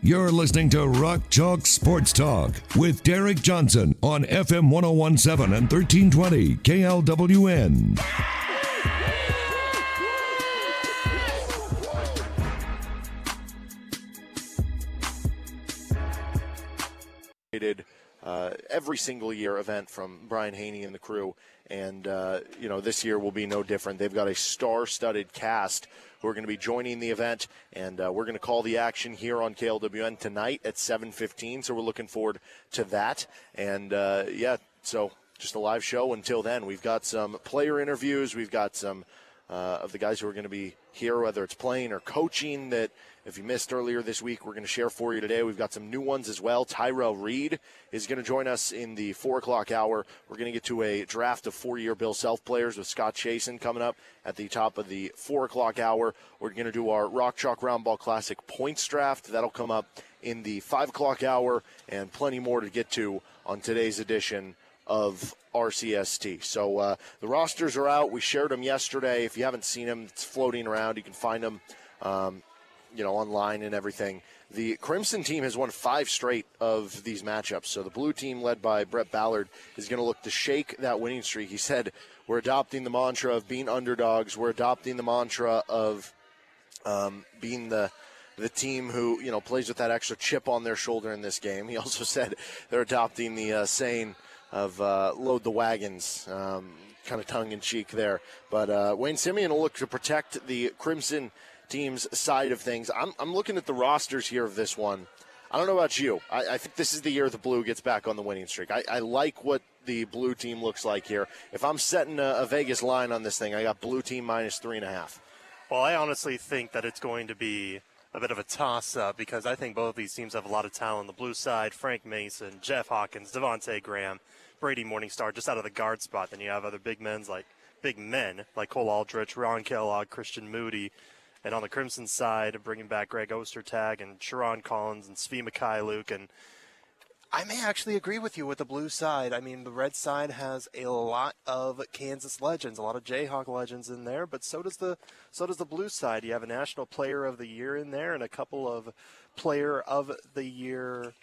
You're listening to Rock Chalk Sports Talk with Derek Johnson on FM 1017 and 1320 KLWN. Uh, every single year event from Brian Hanni and the crew, and uh, you know this year will be no different. They've got a star-studded cast who are going to be joining the event, and uh, we're going to call the action here on KLWN tonight at 7:15. So we're looking forward to that, and uh, yeah, so just a live show until then. We've got some player interviews, we've got some uh, of the guys who are going to be here, whether it's playing or coaching. That if you missed earlier this week, we're going to share for you today. We've got some new ones as well. Tyrel Reed is going to join us in the four o'clock hour. We're going to get to a draft of four-year Bill Self players with Scott Chasen coming up at the top of the four o'clock hour. We're going to do our Rock Chalk Roundball Classic points draft. That'll come up in the five o'clock hour, and plenty more to get to on today's edition of RCST. So uh, the rosters are out. We shared them yesterday. If you haven't seen them, it's floating around. You can find them, um, you know, online and everything. The Crimson team has won five straight of these matchups. So the blue team, led by Brett Ballard, is going to look to shake that winning streak. He said, "We're adopting the mantra of being underdogs. We're adopting the mantra of um, being the." the team who you know plays with that extra chip on their shoulder in this game. He also said they're adopting the uh, saying of uh, load the wagons. Um, kind of tongue in cheek there. But uh, Wayne Simien will look to protect the Crimson team's side of things. I'm, I'm looking at the rosters here of this one. I don't know about you. I, I think this is the year the blue gets back on the winning streak. I, I like what the blue team looks like here. If I'm setting a, a Vegas line on this thing, I got blue team minus three and a half. Well, I honestly think that it's going to be a bit of a toss up because I think both these teams have a lot of talent on the blue side. Frank Mason, Jeff Hawkins, Devonte Graham. Brady Morningstar just out of the guard spot. Then you have other big men like big men like Cole Aldrich, Ron Kellogg, Christian Moody, and on the Crimson side, bringing back Greg Ostertag and Sherron Collins and Svi Mykhailiuk. And I may actually agree with you with the blue side. I mean, the red side has a lot of Kansas legends, a lot of Jayhawk legends in there, but so does the so does the blue side. You have a National Player of the Year in there and a couple of Player of the Year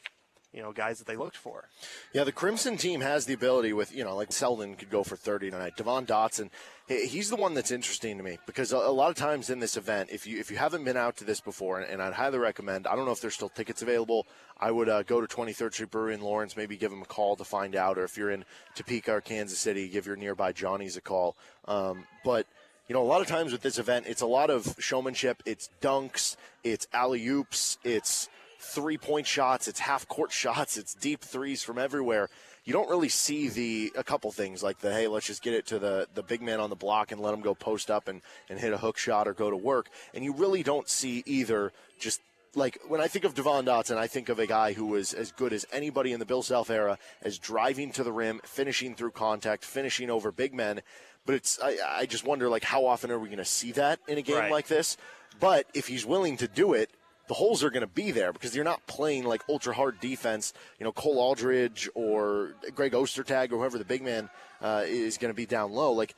you know, guys that they looked for. Yeah, the Crimson team has the ability with, you know, like Selden could go for 30 tonight. Devon Dotson, he's the one that's interesting to me because a lot of times in this event, if you if you haven't been out to this before, and I'd highly recommend, I don't know if there's still tickets available. I would uh, go to 23rd Street Brewery in Lawrence, maybe give them a call to find out, or if you're in Topeka or Kansas City, give your nearby Johnny's a call. Um, but you know, a lot of times with this event, it's a lot of showmanship. It's dunks, it's alley oops, it's three point shots, it's half court shots, it's deep threes from everywhere. You don't really see the a couple things like the hey, let's just get it to the the big man on the block and let him go post up and, and hit a hook shot or go to work. And you really don't see either just like when I think of Devon Dotson, I think of a guy who was as good as anybody in the Bill Self era as driving to the rim, finishing through contact, finishing over big men. But it's I, I just wonder like how often are we going to see that in a game right. like this? But if he's willing to do it, the holes are going to be there because you're not playing like ultra hard defense. You know, Cole Aldrich or Greg Ostertag or whoever the big man uh, is going to be down low. Like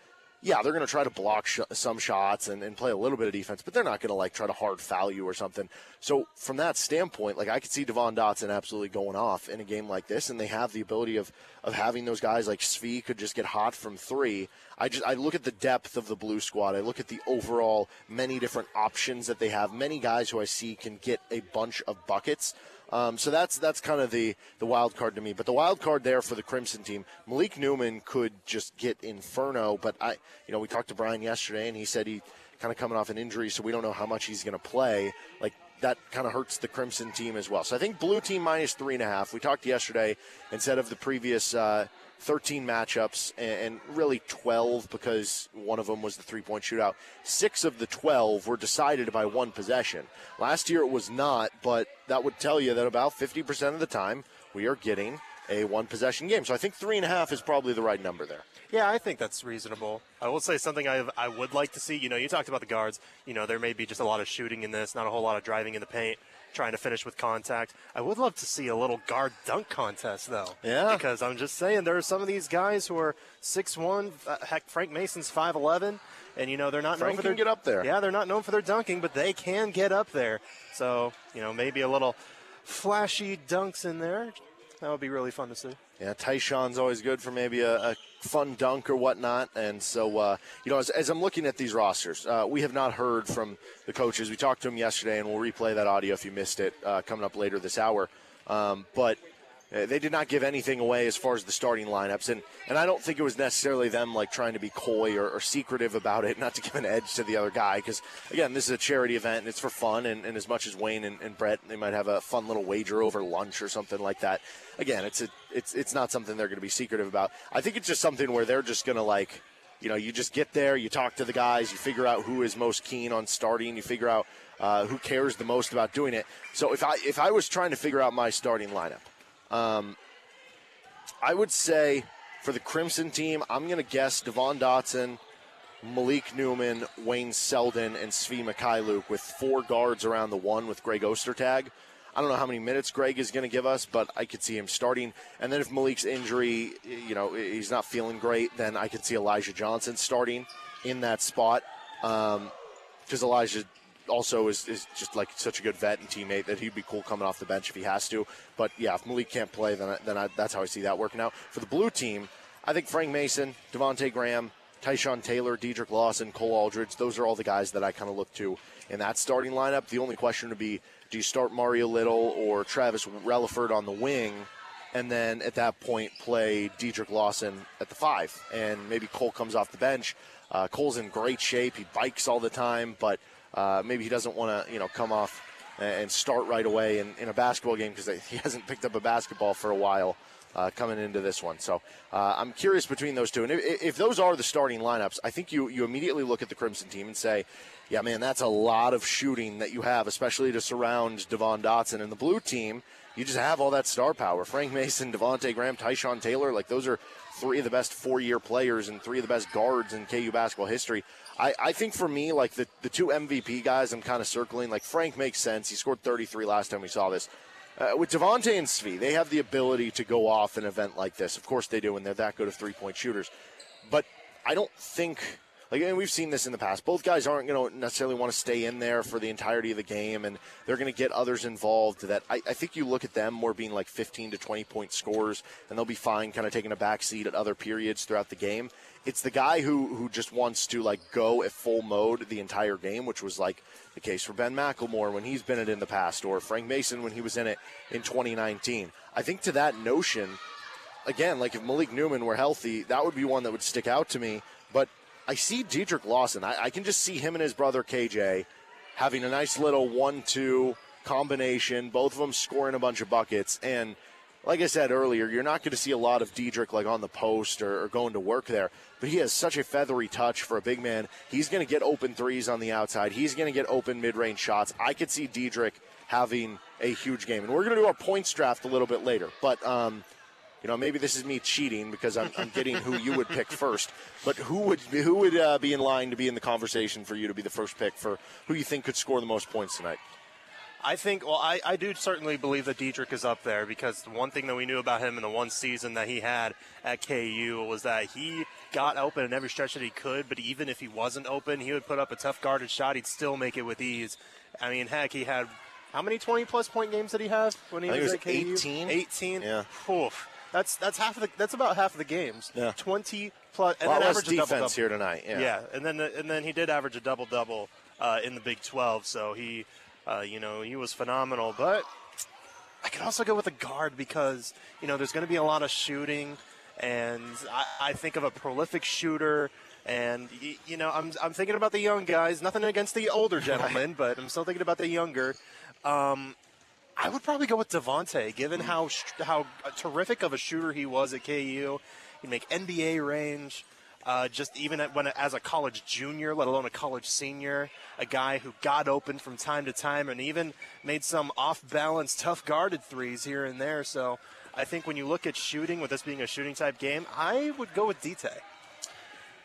yeah, they're going to try to block sh- some shots and, and, play a little bit of defense, but they're not going to like try to hard foul you or something. So from that standpoint, like I could see Devon Dotson absolutely going off in a game like this, and they have the ability of of having those guys like Svi could just get hot from three. I just I look at the depth of the blue squad. I look at the overall many different options that they have. Many guys who I see can get a bunch of buckets. Um, so that's that's kind of the the wild card to me. But the wild card there for the Crimson team, Malik Newman could just get inferno. But I, you know, we talked to Brian yesterday, and he said he kind of coming off an injury, so we don't know how much he's going to play. Like that kind of hurts the Crimson team as well. So I think blue team minus three and a half. We talked yesterday instead of the previous. Uh, 13 matchups, and, really 12 because one of them was the three point shootout. Six of the 12 were decided by one possession. Last year it was not, but that would tell you that about 50% of the time we are getting a one possession game. So I think three and a half is probably the right number there. Yeah, I think that's reasonable. I will say something I, I would like to see. You know, you talked about the guards. You know, there may be just a lot of shooting in this, not a whole lot of driving in the paint, trying to finish with contact. I would love to see a little guard dunk contest, though. Yeah. Because I'm just saying, there are some of these guys who are 6'1. Uh, heck, Frank Mason's 5'11. And, you know, they're not Frank known for can their get up there. Yeah, they're not known for their dunking, but they can get up there. So, you know, maybe a little flashy dunks in there. That would be really fun to see. Yeah, Tyshawn's always good for maybe a, a fun dunk or whatnot. And so, uh, you know, as, as, I'm looking at these rosters, uh, we have not heard from the coaches. We talked to them yesterday, and we'll replay that audio if you missed it uh, coming up later this hour. Um, but uh, they did not give anything away as far as the starting lineups, and and I don't think it was necessarily them like trying to be coy or, or secretive about it, not to give an edge to the other guy. Because again, this is a charity event and it's for fun. And, and as much as Wayne and, and, Brett, they might have a fun little wager over lunch or something like that. Again, it's a it's it's not something they're going to be secretive about. I think it's just something where they're just going to like. You know, you just get there, you talk to the guys, you figure out who is most keen on starting, you figure out uh, who cares the most about doing it. So if I if I was trying to figure out my starting lineup, um, I would say for the Crimson team, I'm going to guess Devon Dotson, Malik Newman, Wayne Selden, and Svi Mykhailiuk with four guards around the one with Greg Ostertag. I don't know how many minutes Greg is going to give us, but I could see him starting. And then if Malik's injury, you know, he's not feeling great, then I could see Elijah Johnson starting in that spot. Because um, Elijah also is, is just like such a good vet and teammate that he'd be cool coming off the bench if he has to. But yeah, if Malik can't play, then I, then I, that's how I see that working out. For the blue team, I think Frank Mason, Devonte Graham, Tyshawn Taylor, Dedric Lawson, Cole Aldrich, those are all the guys that I kind of look to in that starting lineup. The only question would be do you start Mario Little or Travis Releford on the wing? And then at that point, play Dedric Lawson at the five. And maybe Cole comes off the bench. Uh, Cole's in great shape. He bikes all the time, but uh, maybe he doesn't want to, you know, come off and start right away in, in a basketball game because he hasn't picked up a basketball for a while uh, coming into this one. So uh, I'm curious between those two. And if, if, those are the starting lineups, I think you, you immediately look at the Crimson team and say, yeah, man, that's a lot of shooting that you have, especially to surround Devon Dotson. And the blue team, you just have all that star power. Frank Mason, Devonte Graham, Tyshawn Taylor, like those are three of the best four year players and three of the best guards in KU basketball history. I, I think for me, like the, the two MVP guys I'm kind of circling, like Frank makes sense. He scored 33 last time we saw this. Uh, with Devonte and Svi, they have the ability to go off an event like this. Of course they do, and they're that good of three point shooters. But I don't think like, and we've seen this in the past. Both guys aren't going to necessarily want to stay in there for the entirety of the game, and they're going to get others involved. That I, I, think you look at them more being like 15 to 20 point scores, and they'll be fine, kind of taking a back seat at other periods throughout the game. It's the guy who who just wants to like go at full mode the entire game, which was like the case for Ben McLemore when he's been it in the past, or Frank Mason when he was in it in 2019. I think to that notion, again, like if Malik Newman were healthy, that would be one that would stick out to me. But I see Dedric Lawson. I, I, can just see him and his brother KJ having a nice little one-two combination. Both of them scoring a bunch of buckets. And like I said earlier, you're not going to see a lot of Dedric like on the post or, or going to work there. But he has such a feathery touch for a big man. He's going to get open threes on the outside. He's going to get open mid-range shots. I could see Dedric having a huge game. And we're going to do our points draft a little bit later. But um, – you know, maybe this is me cheating because I'm, I'm getting who you would pick first. But who would who would uh, be in line to be in the conversation for you to be the first pick for who you think could score the most points tonight? I think, well, I, I do certainly believe that Dedric is up there because the one thing that we knew about him in the one season that he had at KU was that he got open in every stretch that he could, but even if he wasn't open, he would put up a tough guarded shot. He'd still make it with ease. I mean, heck, he had how many 20 plus point games did he have when he was, was at KU? 18. 18? Yeah. Oof. That's that's half of the that's about half of the games. Yeah. Twenty plus and a lot then less average a double defense here tonight. Yeah. Yeah, and then and then he did average a double double uh, in the Big Twelve. So he, uh, you know, he was phenomenal. But I could also go with a guard because you know there's going to be a lot of shooting, and I, I think of a prolific shooter. And you know, I'm, I'm thinking about the young guys. Nothing against the older gentlemen, but I'm still thinking about the younger. Um, I would probably go with Devonte, given how how terrific of a shooter he was at KU. He'd make NBA range. Uh, just even at, when as a college junior, let alone a college senior, a guy who got open from time to time and even made some off-balance, tough-guarded threes here and there. So I think when you look at shooting, with this being a shooting type game, I would go with Dite.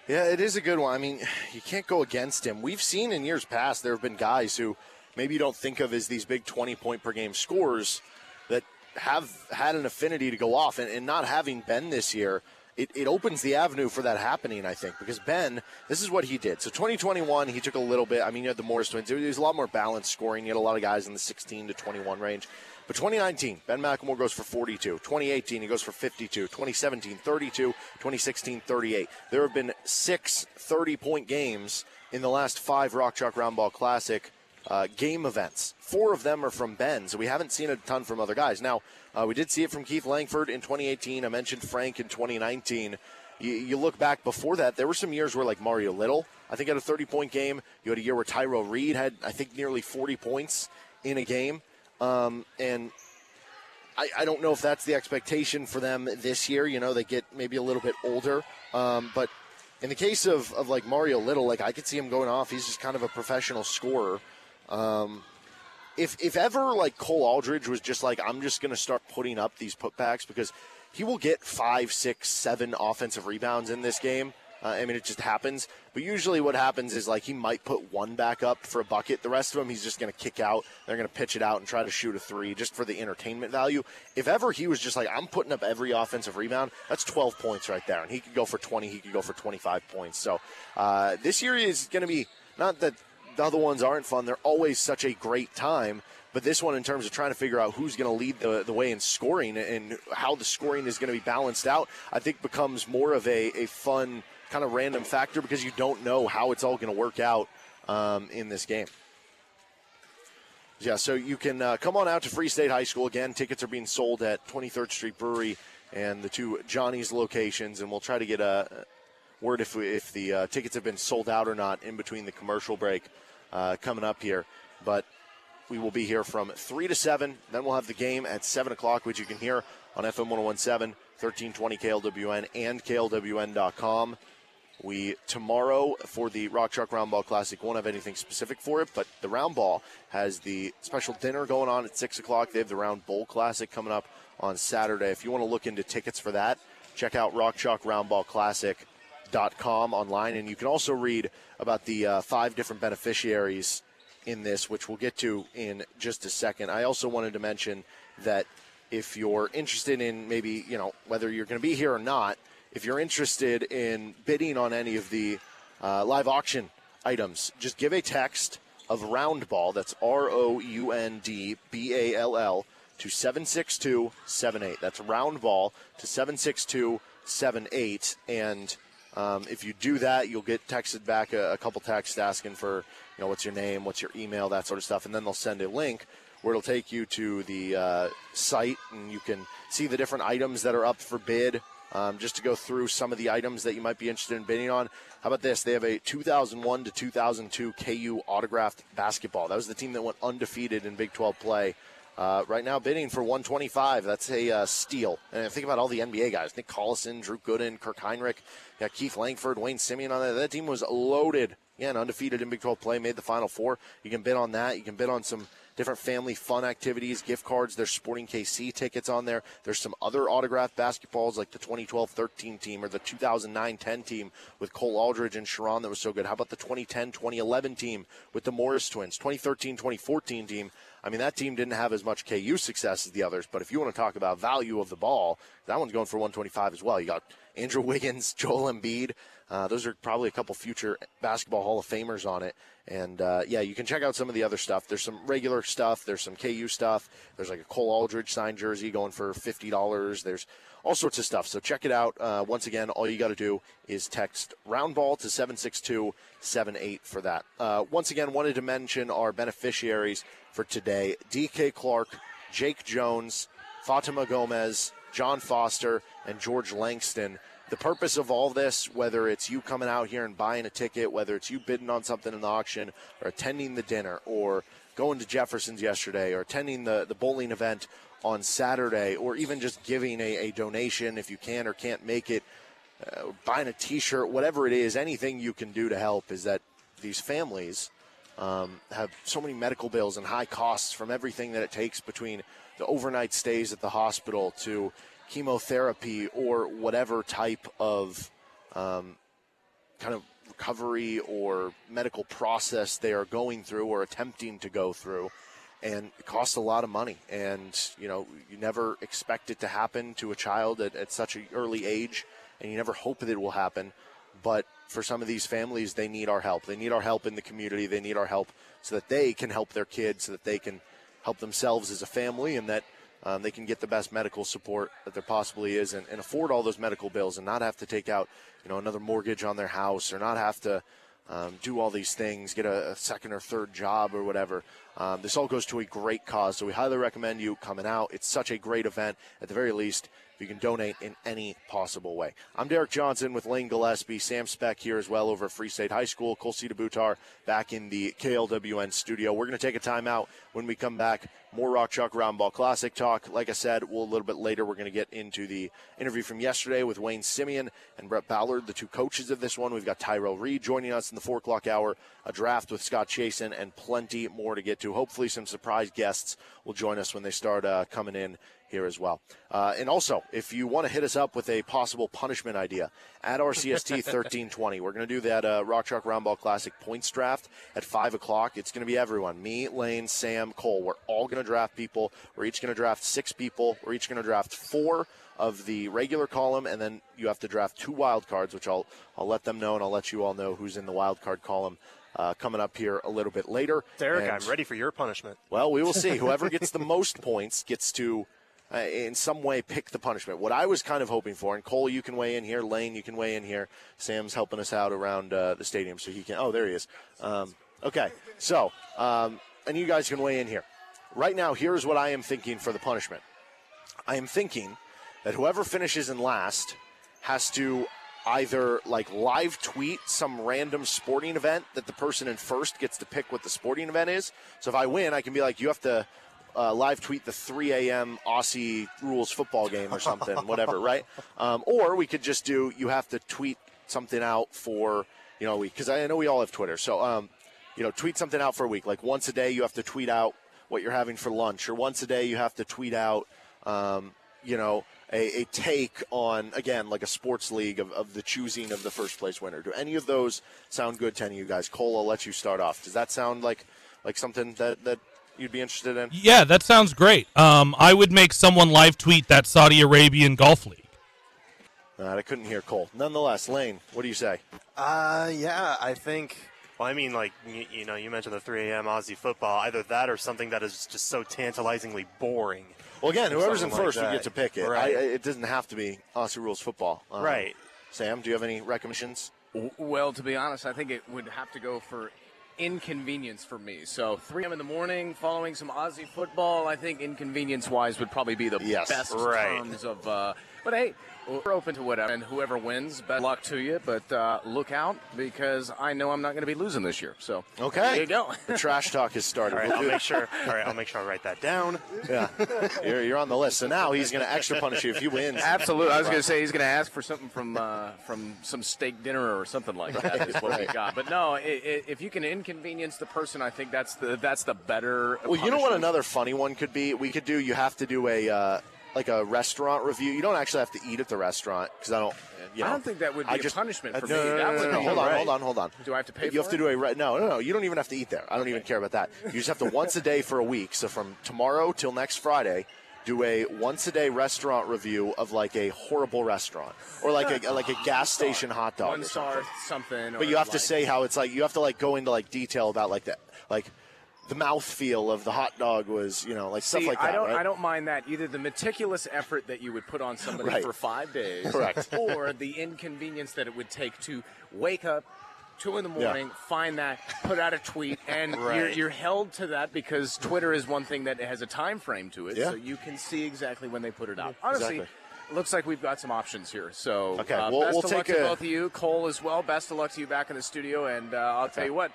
Yeah, it is a good one. I mean, you can't go against him. We've seen in years past there have been guys who maybe you don't think of as these big 20 point per game scores that have had an affinity to go off. And, and not having Ben this year, it, it opens the avenue for that happening, I think, because Ben, this is what he did. So 2021, he took a little bit. I mean, you had the Morris twins. It was a lot more balanced scoring. You had a lot of guys in the 16 to 21 range. But 2019, Ben McLemore goes for 42. 2018, he goes for 52. 2017, 32. 2016, 38. There have been six 30 point games in the last five Rock Chalk Roundball Classic uh, game events. Four of them are from Ben, so we haven't seen a ton from other guys. Now, uh, we did see it from Keith Langford in 2018. I mentioned Frank in 2019. You, you, look back before that, there were some years where, like Mario Little, I think had a 30 point game. You had a year where Tyrel Reed had, I think, nearly 40 points in a game. Um, and I, I, don't know if that's the expectation for them this year. You know, they get maybe a little bit older. Um, but in the case of, of like Mario Little, like I could see him going off. He's just kind of a professional scorer. Um, if if ever like Cole Aldrich was just like I'm just to start putting up these putbacks because he will get five, six, seven offensive rebounds in this game. Uh, I mean, it just happens. But usually, what happens is like he might put one back up for a bucket. The rest of them, he's just going to kick out. They're going to pitch it out and try to shoot a three just for the entertainment value. If ever he was just like, I'm putting up every offensive rebound, that's 12 points right there. And he could go for 20, he could go for 25 points. So uh, this year is going to be not that the other ones aren't fun. They're always such a great time. But this one, in terms of trying to figure out who's going to lead the, the way in scoring and how the scoring is going to be balanced out, I think becomes more of a, a fun kind of random factor because you don't know how it's all going to work out um, in this game. Yeah, so you can uh, come on out to Free State High School. Again, tickets are being sold at 23rd Street Brewery and the two Johnny's locations, and we'll try to get a word if, we, if the uh, tickets have been sold out or not in between the commercial break uh, coming up here. But we will be here from 3 to 7. Then we'll have the game at 7 o'clock, which you can hear on FM 1017, 1320 KLWN, and KLWN.com. We tomorrow for the Rock Chalk Roundball Classic won't have anything specific for it, but the Roundball has the special dinner going on at six o'clock. They have the Roundball Classic coming up on Saturday. If you want to look into tickets for that, check out Rock Chalk Roundball Classic.com online, and you can also read about the uh, five different beneficiaries in this, which we'll get to in just a second. I also wanted to mention that if you're interested in maybe, you know, whether you're going to be here or not, if you're interested in bidding on any of the uh, live auction items, just give a text of round ball, that's R O U N D B A L L, to 76278. That's round ball to 76278. And um, if you do that, you'll get texted back a, a couple texts asking for you know, what's your name, what's your email, that sort of stuff, and then they'll send a link where it'll take you to the uh, site and you can see the different items that are up for bid. Um, just to go through some of the items that you might be interested in bidding on. How about this? They have a 2001 to 2002 KU autographed basketball. That was the team that went undefeated in Big 12 play. Uh, right now, bidding for 125. That's a uh, steal. And think about all the NBA guys: Nick Collison, Drew Gooden, Kirk Hinrich, yeah, Keith Langford, Wayne Simien on that. Team was loaded Again, undefeated in Big 12 play, made the Final Four. You can bid on that. You can bid on some different family fun activities, gift cards. There's Sporting KC tickets on there. There's some other autographed basketballs like the 2012-13 team or the 2009-10 team with Cole Aldrich and Sherron that was so good. How about the 2010-2011 team with the Morris twins? 2013-2014 team. I mean, that team didn't have as much KU success as the others, but if you want to talk about value of the ball, that one's going for 125 as well. You got Andrew Wiggins, Joel Embiid. Uh, those are probably a couple future basketball Hall of Famers on it. And uh, yeah, you can check out some of the other stuff. There's some regular stuff. There's some KU stuff. There's like a Cole Aldrich signed jersey going for fifty dollars. There's all sorts of stuff. So check it out. Uh, once again, all you got to do is text roundball to 76278 for that. Uh, once again, wanted to mention our beneficiaries for today: DK Clark, Jake Jones, Fatima Gomez, John Foster, and George Langston the purpose of all this, whether it's you coming out here and buying a ticket, whether it's you bidding on something in the auction, or attending the dinner, or going to Jefferson's yesterday, or attending the, the bowling event on Saturday, or even just giving a, a donation if you can or can't make it, uh, buying a t shirt, whatever it is, anything you can do to help is that these families um, have so many medical bills and high costs from everything that it takes between the overnight stays at the hospital to chemotherapy or whatever type of um, kind of recovery or medical process they are going through or attempting to go through. And it costs a lot of money. And, you know, you never expect it to happen to a child at, at such an early age, and you never hope that it will happen. But for some of these families, they need our help. They need our help in the community. They need our help so that they can help their kids, so that they can help themselves as a family, and that um, they can get the best medical support that there possibly is, and, and, afford all those medical bills, and not have to take out, you know, another mortgage on their house, or not have to um, do all these things, get a, a, second or third job or whatever. Um, this all goes to a great cause, so we highly recommend you coming out. It's such a great event. At the very least, you can donate in any possible way. I'm Derek Johnson with Lane Gillespie, Sam Speck here as well over Free State High School, Cole Butar back in the KLWN studio. We're going to take a timeout when we come back. More Rock Chalk Roundball Classic talk. Like I said, we'll, a little bit later, we're going to get into the interview from yesterday with Wayne Simien and Brett Ballard, the two coaches of this one. We've got Tyrel Reed joining us in the 4 o'clock hour, a draft with Scott Chasen, and plenty more to get to. Hopefully, some surprise guests will join us when they start uh, coming in here as well. Uh, and also, if you want to hit us up with a possible punishment idea, at RCST 1320, we're going to do that uh, Rock Chalk Roundball Classic points draft at 5 o'clock. It's going to be everyone me, Lane, Sam, Cole. We're all going to draft people. We're each going to draft six people. We're each going to draft four of the regular column, and then you have to draft two wild cards, which I'll, I'll let them know, and I'll let you all know who's in the wild card column. Uh, coming up here a little bit later. Derek, and, I'm ready for your punishment. Well, we will see. Whoever gets the most points gets to uh, in some way pick the punishment. What I was kind of hoping for, and Cole, you can weigh in here. Lane, you can weigh in here. Sam's helping us out around uh, the stadium, so he can. Oh, there he is. Um, okay, so um, and you guys can weigh in here. Right now, here's what I am thinking for the punishment. I am thinking that whoever finishes in last has to either like live tweet some random sporting event that the person in first gets to pick what the sporting event is. So if I win, I can be like, you have to uh, live tweet the 3 a.m. Aussie rules football game or something, whatever, right? Um, or we could just do you have to tweet something out for you know week because I know we all have Twitter, so um, you know tweet something out for a week. Like once a day, you have to tweet out what you're having for lunch, or once a day you have to tweet out, um, you know. A, a, take on again like a sports league of, of the choosing of the first place winner. Do any of those sound good to any of you guys? Cole, I'll let you start off. Does that sound like like something that, that you'd be interested in? Yeah, that sounds great. Um, I would make someone live tweet that Saudi Arabian Golf League. Uh, I couldn't hear Cole. Nonetheless, Lane, what do you say? Uh, yeah, I think. Well, I mean, like you, you know, you mentioned the 3 a.m. Aussie football. Either that or something that is just so tantalizingly boring. Well, again, whoever's in first like would get to pick it. Right. I, it doesn't have to be Aussie rules football. Um, right. Sam, do you have any recommendations? Well, to be honest, I think it would have to go for inconvenience for me. So 3 a.m. in the morning, following some Aussie football, I think inconvenience-wise would probably be the yes, best right. terms of. Uh, but hey, we're open to whatever, and whoever wins, best luck to you. But uh, look out because I know I'm not going to be losing this year. So okay, there you go. the trash talk has started. All right, I'll make sure. All right, I'll make sure I write that down. Yeah, you're, you're on the list. So now he's going to extra punish you if you win. Absolutely. I was going to say he's going to ask for something from uh, from some steak dinner or something like that. Right, is what right. we got. But no, it, it, if you can inconvenience the person, I think that's the that's the better. Well, you know what another funny one could be? We could do. You have to do a. Uh, like a restaurant review. You don't actually have to eat at the restaurant because I don't. You know, I don't think that would be I a just, punishment uh, for no, me. No, no, no, no, Hold on, hold on, hold on. Do I have to pay? You have it? to do a re- no, no, no. You don't even have to eat there. I don't even care about that. You just have to once a day for a week. So from tomorrow till next Friday, do a once a day restaurant review of like a horrible restaurant or like a like a gas station hot dog. One star something. But you have like, to say how it's like. You have to like go into like detail about like that, like the mouth feel of the hot dog was, you know, like See, stuff like that. I don't, right? I don't mind that either. The meticulous effort that you would put on somebody right. for five days, correct, or the inconvenience that it would take to wake up. Two in the morning, yeah. find that, put out a tweet, and right. you're, you're, held to that because Twitter is one thing that has a time frame to it, yeah. so you can see exactly when they put it out. Honestly, exactly looks like we've got some options here. So Okay, uh, we'll- best we'll of luck take to both of you, Cole as well. Best of luck to you back in the studio, and uh, I'll tell you what,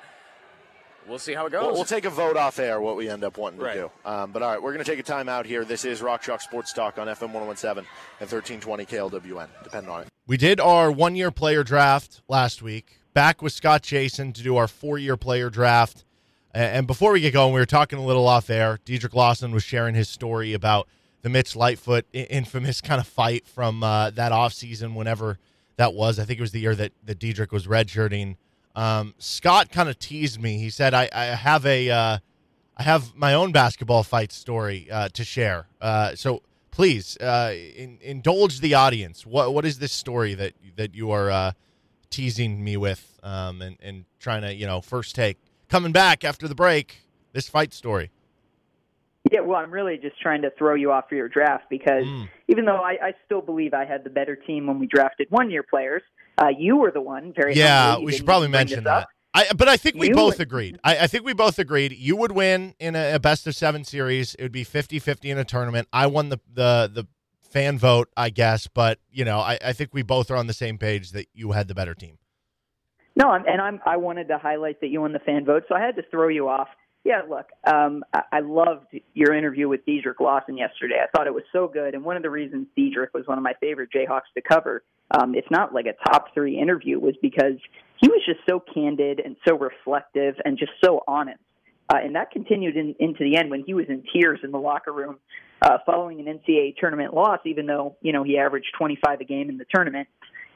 we'll see how it goes. We'll, we'll take a vote off air what we end up wanting Right. to do. Um, but all right, we're going to take a time out here. This is Rock Chalk Sports Talk on FM 117 and 1320 KLWN. Depending on it. We did our one year player draft last week. Back with Scott Chasen to do our four year player draft. And before we get going, we were talking a little off air. Dedric Lawson was sharing his story about the Mitch Lightfoot infamous kind of fight from uh, that offseason, whenever that was. I think it was the year that, that Dedric was redshirting. Um, Scott kind of teased me. He said, I, I have a. Uh, I have my own basketball fight story uh, to share. Uh, so please uh, in, indulge the audience. What what is this story that that you are uh, teasing me with um, and and trying to you know first take coming back after the break? This fight story. Yeah, well, I'm really just trying to throw you off for your draft because Mm. even though I, I still believe I had the better team when we drafted one year players, uh, you were the one very. Yeah, we should probably mention that. I, but I think we You- both agreed. I, I think we both agreed. You would win in a, a best of seven series. It would be 50-50 in a tournament. I won the the the fan vote, I guess. But you know, I, I think we both are on the same page that you had the better team. No, I'm, and I'm. I wanted to highlight that you won the fan vote, so I had to throw you off. Yeah, look, um, I, I loved your interview with Dedric Lawson yesterday. I thought it was so good, and one of the reasons Dedric was one of my favorite Jayhawks to cover, um, if not like a top three interview, was because he was just so candid and so reflective and just so honest. Uh, and that continued in, into the end when he was in tears in the locker room uh, following an NCAA tournament loss, even though you know he averaged 25 a game in the tournament.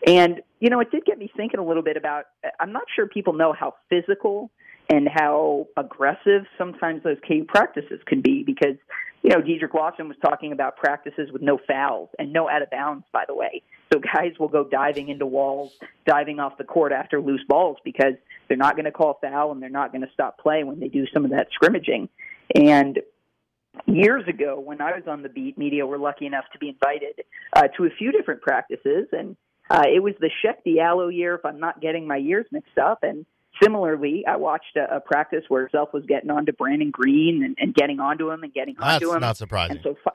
And you know, it did get me thinking a little bit about. I'm not sure people know how physical and how aggressive sometimes those KU practices can be because you know Dedric Lawson was talking about practices with no fouls and no out of bounds, by the way. So guys will go diving into walls, diving off the court after loose balls because they're not going to call foul and they're not going to stop play when they do some of that scrimmaging. And years ago, when I was on the beat, media were lucky enough to be invited uh, to a few different practices, and uh, it was the Cheick Diallo year, if I'm not getting my years mixed up. And similarly, I watched a, a practice where Self was getting onto Brannen Greene and, and getting onto him and getting That's onto him. not surprising. And so, fi-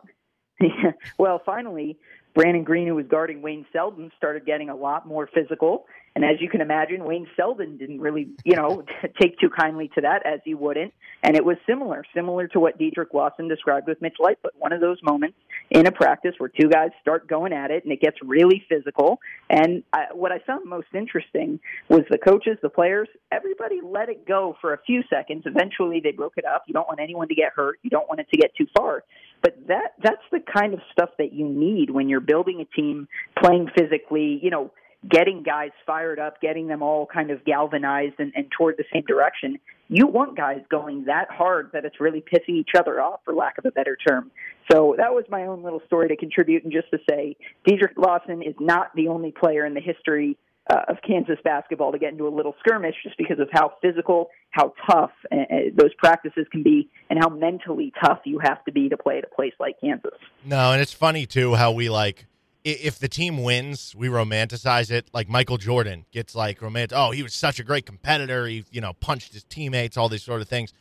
well, finally, Brannen Greene, who was guarding Wayne Selden, started getting a lot more physical. And as you can imagine, Wayne Selden didn't really, you know, take too kindly to that, as he wouldn't. And it was similar, similar to what Dedric Lawson described with Mitch Lightfoot. One of those moments in a practice where two guys start going at it and it gets really physical. And I, what I found most interesting was the coaches, the players, everybody let it go for a few seconds. Eventually, they broke it up. You don't want anyone to get hurt. You don't want it to get too far. But that that's the kind of stuff that you need when you're building a team, playing physically. You know getting guys fired up, getting them all kind of galvanized and, and toward the same direction. You want guys going that hard that it's really pissing each other off, for lack of a better term. So that was my own little story to contribute, and just to say, Dedric Lawson is not the only player in the history uh, of Kansas basketball to get into a little skirmish, just because of how physical, how tough uh, uh, those practices can be, and how mentally tough you have to be to play at a place like Kansas. No, and it's funny too how we like if the team wins, we romanticize it. Like Michael Jordan gets like romantic. Oh, he was such a great competitor. He you know punched his teammates, all these sort of things.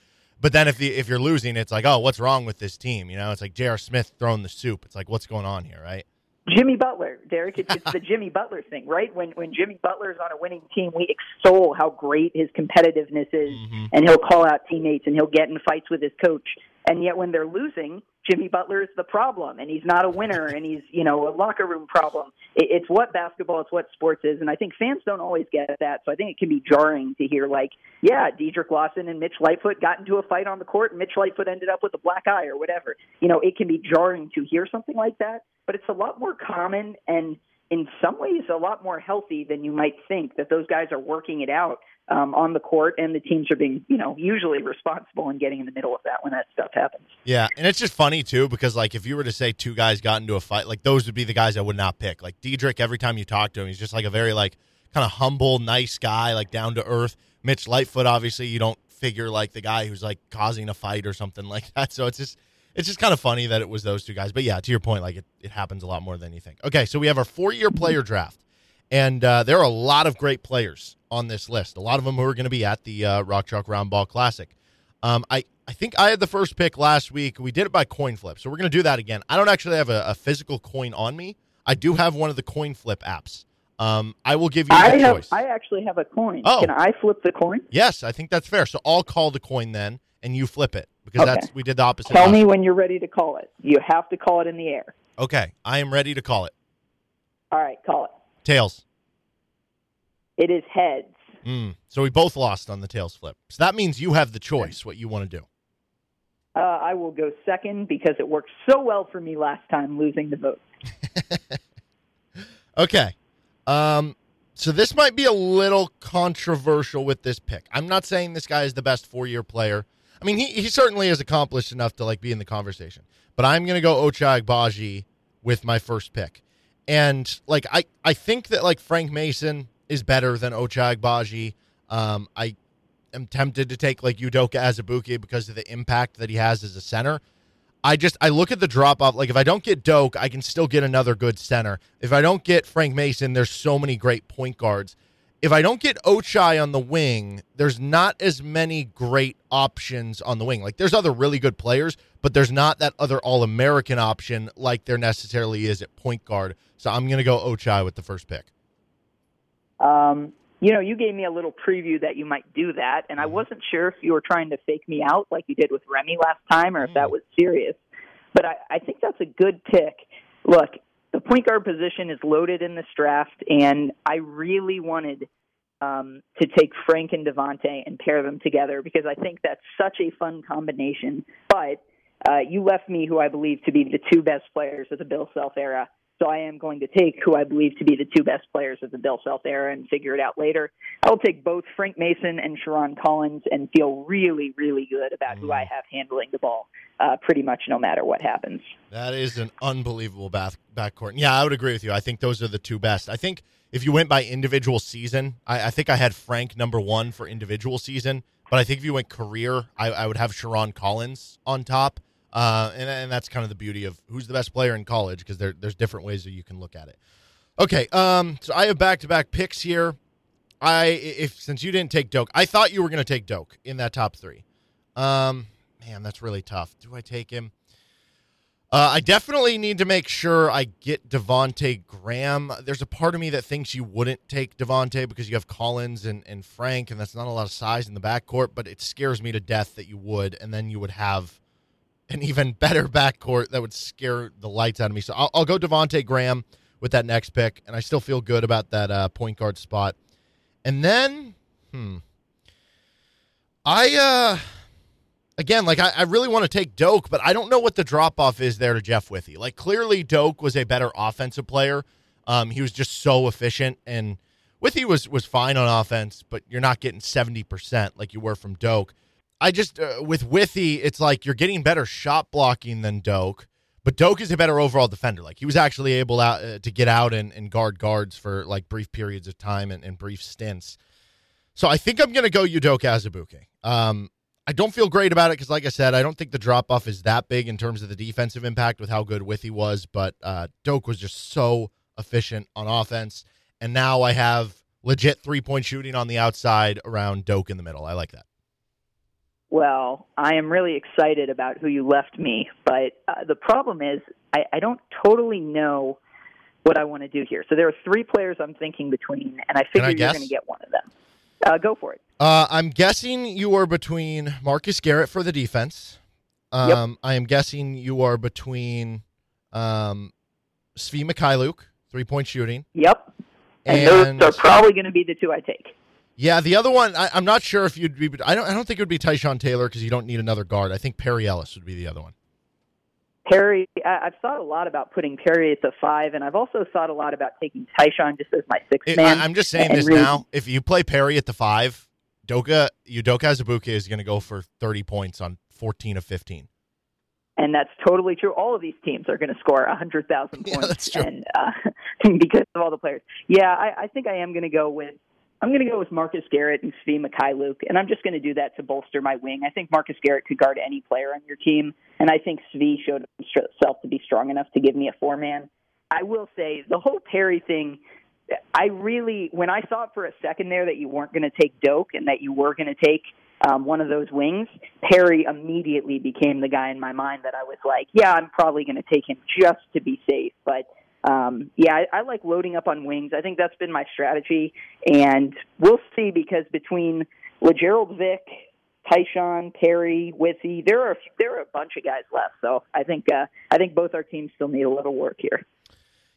But then if the, if you're losing, it's like, oh, what's wrong with this team? You know, it's like J.R. Smith throwing the soup. It's like, what's going on here, right? Jimmy Butler, Derek. It's, it's the Jimmy Butler thing, right? When when Jimmy Butler is on a winning team, we extol how great his competitiveness is, Mm-hmm. and he'll call out teammates and he'll get in fights with his coach. And yet, when they're losing, Jimmy Butler is the problem, and he's not a winner, and he's you know a locker room problem. It, it's what basketball, it's what sports is, and I think fans don't always get that. So I think it can be jarring to hear like, yeah, Dedric Lawson and Mitch Lightfoot got into a fight on the court, and Mitch Lightfoot ended up with a black eye or whatever. You know, it can be jarring to hear something like that, but it's a lot more common and in some ways a lot more healthy than you might think that those guys are working it out um, on the court and the teams are being you know usually responsible and getting in the middle of that when that stuff happens Yeah, and it's just funny too because like if you were to say two guys got into a fight, like those would be the guys I would not pick. Like Dedric, every time you talk to him, he's just like a very like kind of humble, nice guy, like down to earth. Mitch Lightfoot, obviously, you don't figure like the guy who's like causing a fight or something like that. So it's just it's just kind of funny that it was those two guys. But yeah, to your point, like it, it happens a lot more than you think. Okay, so we have our four year player draft. And uh, there are a lot of great players on this list. A lot of them who are going to be at the uh, Rock Chalk Round Ball Classic. Um, I, I think I had the first pick last week. We did it by coin flip, so we're going to do that again. I don't actually have a, a physical coin on me. I do have one of the coin flip apps. Um, I will give you I the have. choice. I actually have a coin. Oh. Can I flip the coin? yes, I think that's fair. So I'll call the coin then, and you flip it because Okay. that's we did the opposite. Tell me when you're ready to call it. You have to call it in the air. Okay, I am ready to call it. All right, call it. Tails. It is heads. Mm. So we both lost on the tails flip. So that means you have the choice what you want to do. Uh, I will go second because it worked so well for me last time losing the vote. Okay. Um, so this might be a little controversial with this pick. I'm not saying this guy is the best four year player. I mean, he, he certainly is accomplished enough to like be in the conversation. But I'm gonna go Ochai Agbaji with my first pick. And like I, I think that like Frank Mason is better than Ochai Agbaji. Um, I am tempted to take like Udoka Azubuike because of the impact that he has as a center. I just I look at the drop off. Like if I don't get Doak, I can still get another good center. If I don't get Frank Mason, there's so many great point guards. If I don't get Ochai on the wing, there's not as many great options on the wing. Like there's other really good players, but there's not that other All American option like there necessarily is at point guard. So I'm gonna go Ochai with the first pick. Um, you know, you gave me a little preview that you might do that, and I wasn't sure if you were trying to fake me out like you did with Remy last time, or if that was serious. But I, I think that's a good pick. Look, the point guard position is loaded in this draft, and I really wanted um, to take Frank and Devonte and pair them together because I think that's such a fun combination. But uh, you left me who I believe to be the two best players of the Bill Self era. So I am going to take who I believe to be the two best players of the Bill Self era and figure it out later. I will take both Frank Mason and Sherron Collins and feel really, really good about who I have handling the ball uh, pretty much no matter what happens. That is an unbelievable back backcourt. And yeah, I would agree with you. I think those are the two best. I think if you went by individual season, I, I think I had Frank number one for individual season. But I think if you went career, I, I would have Sherron Collins on top. Uh, and, and that's kind of the beauty of who's the best player in college because there, there's different ways that you can look at it. Okay, um, so I have back to back picks here. I if since you didn't take Doak, I thought you were going to take Doak in that top three. Um, man, that's really tough. Do I take him? Uh, I definitely need to make sure I get Devonte Graham. There's a part of me that thinks you wouldn't take Devonte because you have Collins and, and Frank, and that's not a lot of size in the backcourt. But it scares me to death that you would, and then you would have an even better backcourt that would scare the lights out of me. So I'll, I'll go Devonte Graham with that next pick, and I still feel good about that uh, point guard spot. And then, hmm, I uh, again, like I, I really want to take Doak, but I don't know what the drop off is there to Jeff Withey. Like clearly, Doak was a better offensive player. Um, he was just so efficient, and Withey was was fine on offense, but you're not getting seventy percent like you were from Doak. I just uh, with Withey, it's like you're getting better shot blocking than Doak, but Doak is a better overall defender. Like he was actually able out, uh, to get out and, and guard guards for like brief periods of time and, and brief stints. So I think I'm going to go Udoka Azubuike. Um, I don't feel great about it because, like I said, I don't think the drop off is that big in terms of the defensive impact with how good Withey was. But uh, Doak was just so efficient on offense, and now I have legit three point shooting on the outside around Doak in the middle. I like that. Well, I am really excited about who you left me, but uh, the problem is I, I don't totally know what I want to do here. So there are three players I'm thinking between, and I figure I you're going to get one of them. Uh, go for it. Uh, I'm guessing you are between Marcus Garrett for the defense. Um, I am guessing you are between um, Svi Mykhailiuk, three point shooting. Yep. And, And- those are probably going to be the two I take. Yeah, the other one, I, I'm not sure if you'd be. I don't. I don't think it would be Tyshawn Taylor because you don't need another guard. I think Perry Ellis would be the other one. Perry, I, I've thought a lot about putting Perry at the five, and I've also thought a lot about taking Tyshawn just as my sixth It- man. I, am just saying this really- now. If you play Perry at the five, Doka Udoka Azubuike is going to go for 30 points on 14 of 15. and that's totally true. All of these teams are going to score a hundred thousand Yeah, points, that's true. and uh, because of all the players. Yeah, I, I think I am going to go with. I'm going to go with Marcus Garrett and Svi Mykhailiuk, and I'm just going to do that to bolster my wing. I think Marcus Garrett could guard any player on your team, and I think Svi showed himself to be strong enough to give me a four man. I will say the whole Perry thing. I really, when I thought for a second there that you weren't going to take Doak and that you were going to take um, one of those wings, Perry immediately became the guy in my mind that I was like, yeah, I'm probably going to take him just to be safe. But um, yeah, I, I like loading up on wings. I think that's been my strategy, and we'll see because between Lagerald Vick, Tyshawn, Perry, Withey, there are there are a bunch of guys left. So I think uh, I think both our teams still need a little work here.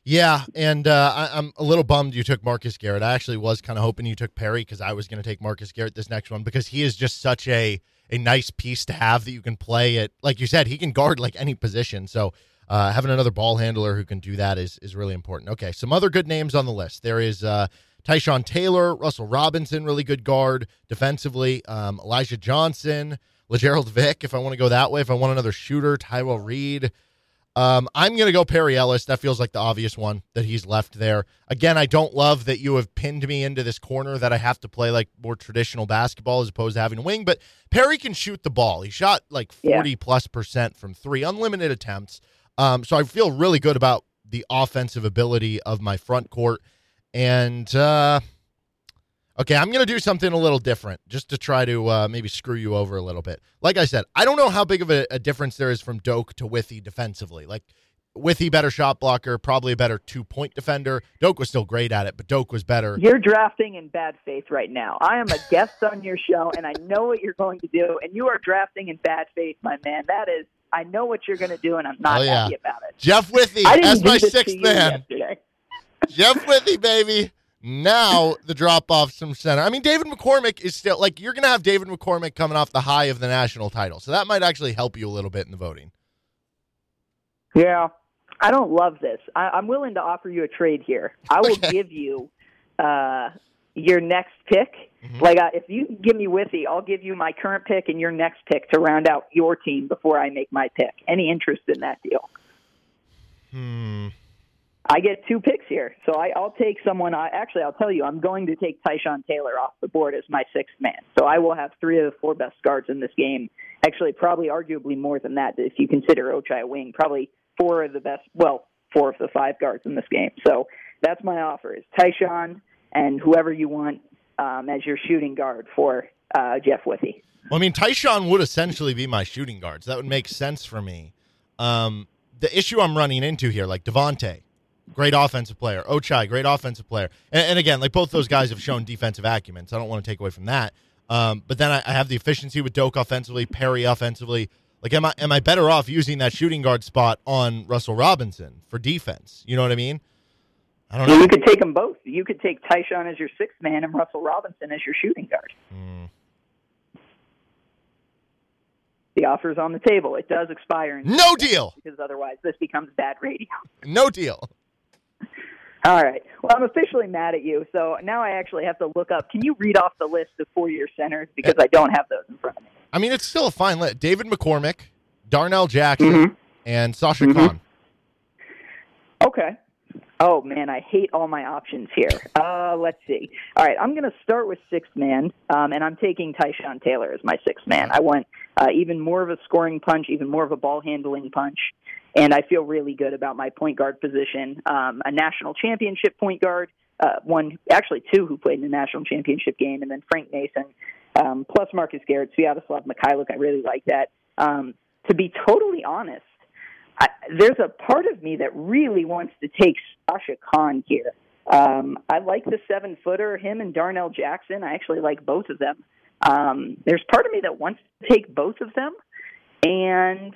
Yeah, and uh, I, am a little bummed you took Marcus Garrett. I actually was kind of hoping you took Perry because I was going to take Marcus Garrett this next one because he is just such a a nice piece to have that you can play at. Like you said, he can guard like any position. So uh, having another ball handler who can do that is is really important. Okay, some other good names on the list. There is uh, Tyshawn Taylor, Russell Robinson, really good guard defensively. Um, Elijah Johnson, Lagerald Vick, if I want to go that way. If I want another shooter, Tyrel Reed. Um, I'm going to go Perry Ellis. That feels like the obvious one that he's left there. Again, I don't love that you have pinned me into this corner that I have to play like more traditional basketball as opposed to having a wing. But Perry can shoot the ball. He shot like 40 yeah. plus percent from three, unlimited attempts. Um, so I feel really good about the offensive ability of my front court. And uh, okay, I'm going to do something a little different just to try to uh, maybe screw you over a little bit. Like I said, I don't know how big of a, a difference there is from Doak to Withey defensively. Like Withey, better shot blocker, probably a better two point defender. Doak was still great at it, but Doak was better. You're drafting in bad faith right now. I am a guest on your show, and I know what you're going to do, and you are drafting in bad faith, my man. That is I know what you're going to do, and I'm not oh, yeah. happy about it. Jeff Withey that's my sixth man. Jeff Withey, baby. Now the drop off from center. I mean, David McCormack is still like you're going to have David McCormack coming off the high of the national title, so that might actually help you a little bit in the voting. Yeah, I don't love this. I, am willing to offer you a trade here. I will okay. give you uh, your next pick. Mm-hmm. Like, uh, if you give me Withey, I'll give you my current pick and your next pick to round out your team before I make my pick. Any interest in that deal? Hmm. I get two picks here, so I, I'll take someone. I, actually, I'll tell you, I'm going to take Tyshawn Taylor off the board as my sixth man. So I will have three of the four best guards in this game. Actually, probably arguably more than that if you consider Ochai wing. Probably four of the best. Well, four of the five guards in this game. So that's my offer: is Tyshawn and whoever you want um, as your shooting guard for uh, Jeff Withey. Well, I mean, Tyshawn would essentially be my shooting guard, so That would make sense for me. Um, the issue I'm running into here, like Devonte, great offensive player. Ochai, great offensive player. And, and, again, like both those guys have shown defensive acumen, so I don't want to take away from that. Um, but then I, I, have the efficiency with Doak offensively, Perry offensively. Like, am I am I better off using that shooting guard spot on Russell Robinson for defense? You know what I mean? I don't know. You could take them both. You could take Tyshawn as your sixth man and Russell Robinson as your shooting guard. Mm. The is on the table. It does expire. no deal. Because otherwise, this becomes bad radio. No deal. All right. Well, I'm officially mad at you. So now I actually have to look up. Can you read off the list of four-year centers because I don't have those in front of me? I mean, it's still a fine list. David McCormack, Darnell Jackson, mm-hmm. and Sasha mm-hmm. Kaun. Okay. Oh man, I hate all my options here. Uh, let's see. All right, I'm going to start with sixth man, um, and I'm taking Tyshawn Taylor as my sixth man. I want uh, even more of a scoring punch, even more of a ball handling punch, and I feel really good about my point guard position. Um, a national championship point guard, uh, one actually two who played in the national championship game, and then Frank Mason, um, plus Marcus Garrett, Sviatoslav Mykhailiuk. I really like that. Um, to be totally honest, I, there's a part of me that really wants to take Sasha Kaun here. Um, I like the seven footer, him and Darnell Jackson. I actually like both of them. Um, there's part of me that wants to take both of them. And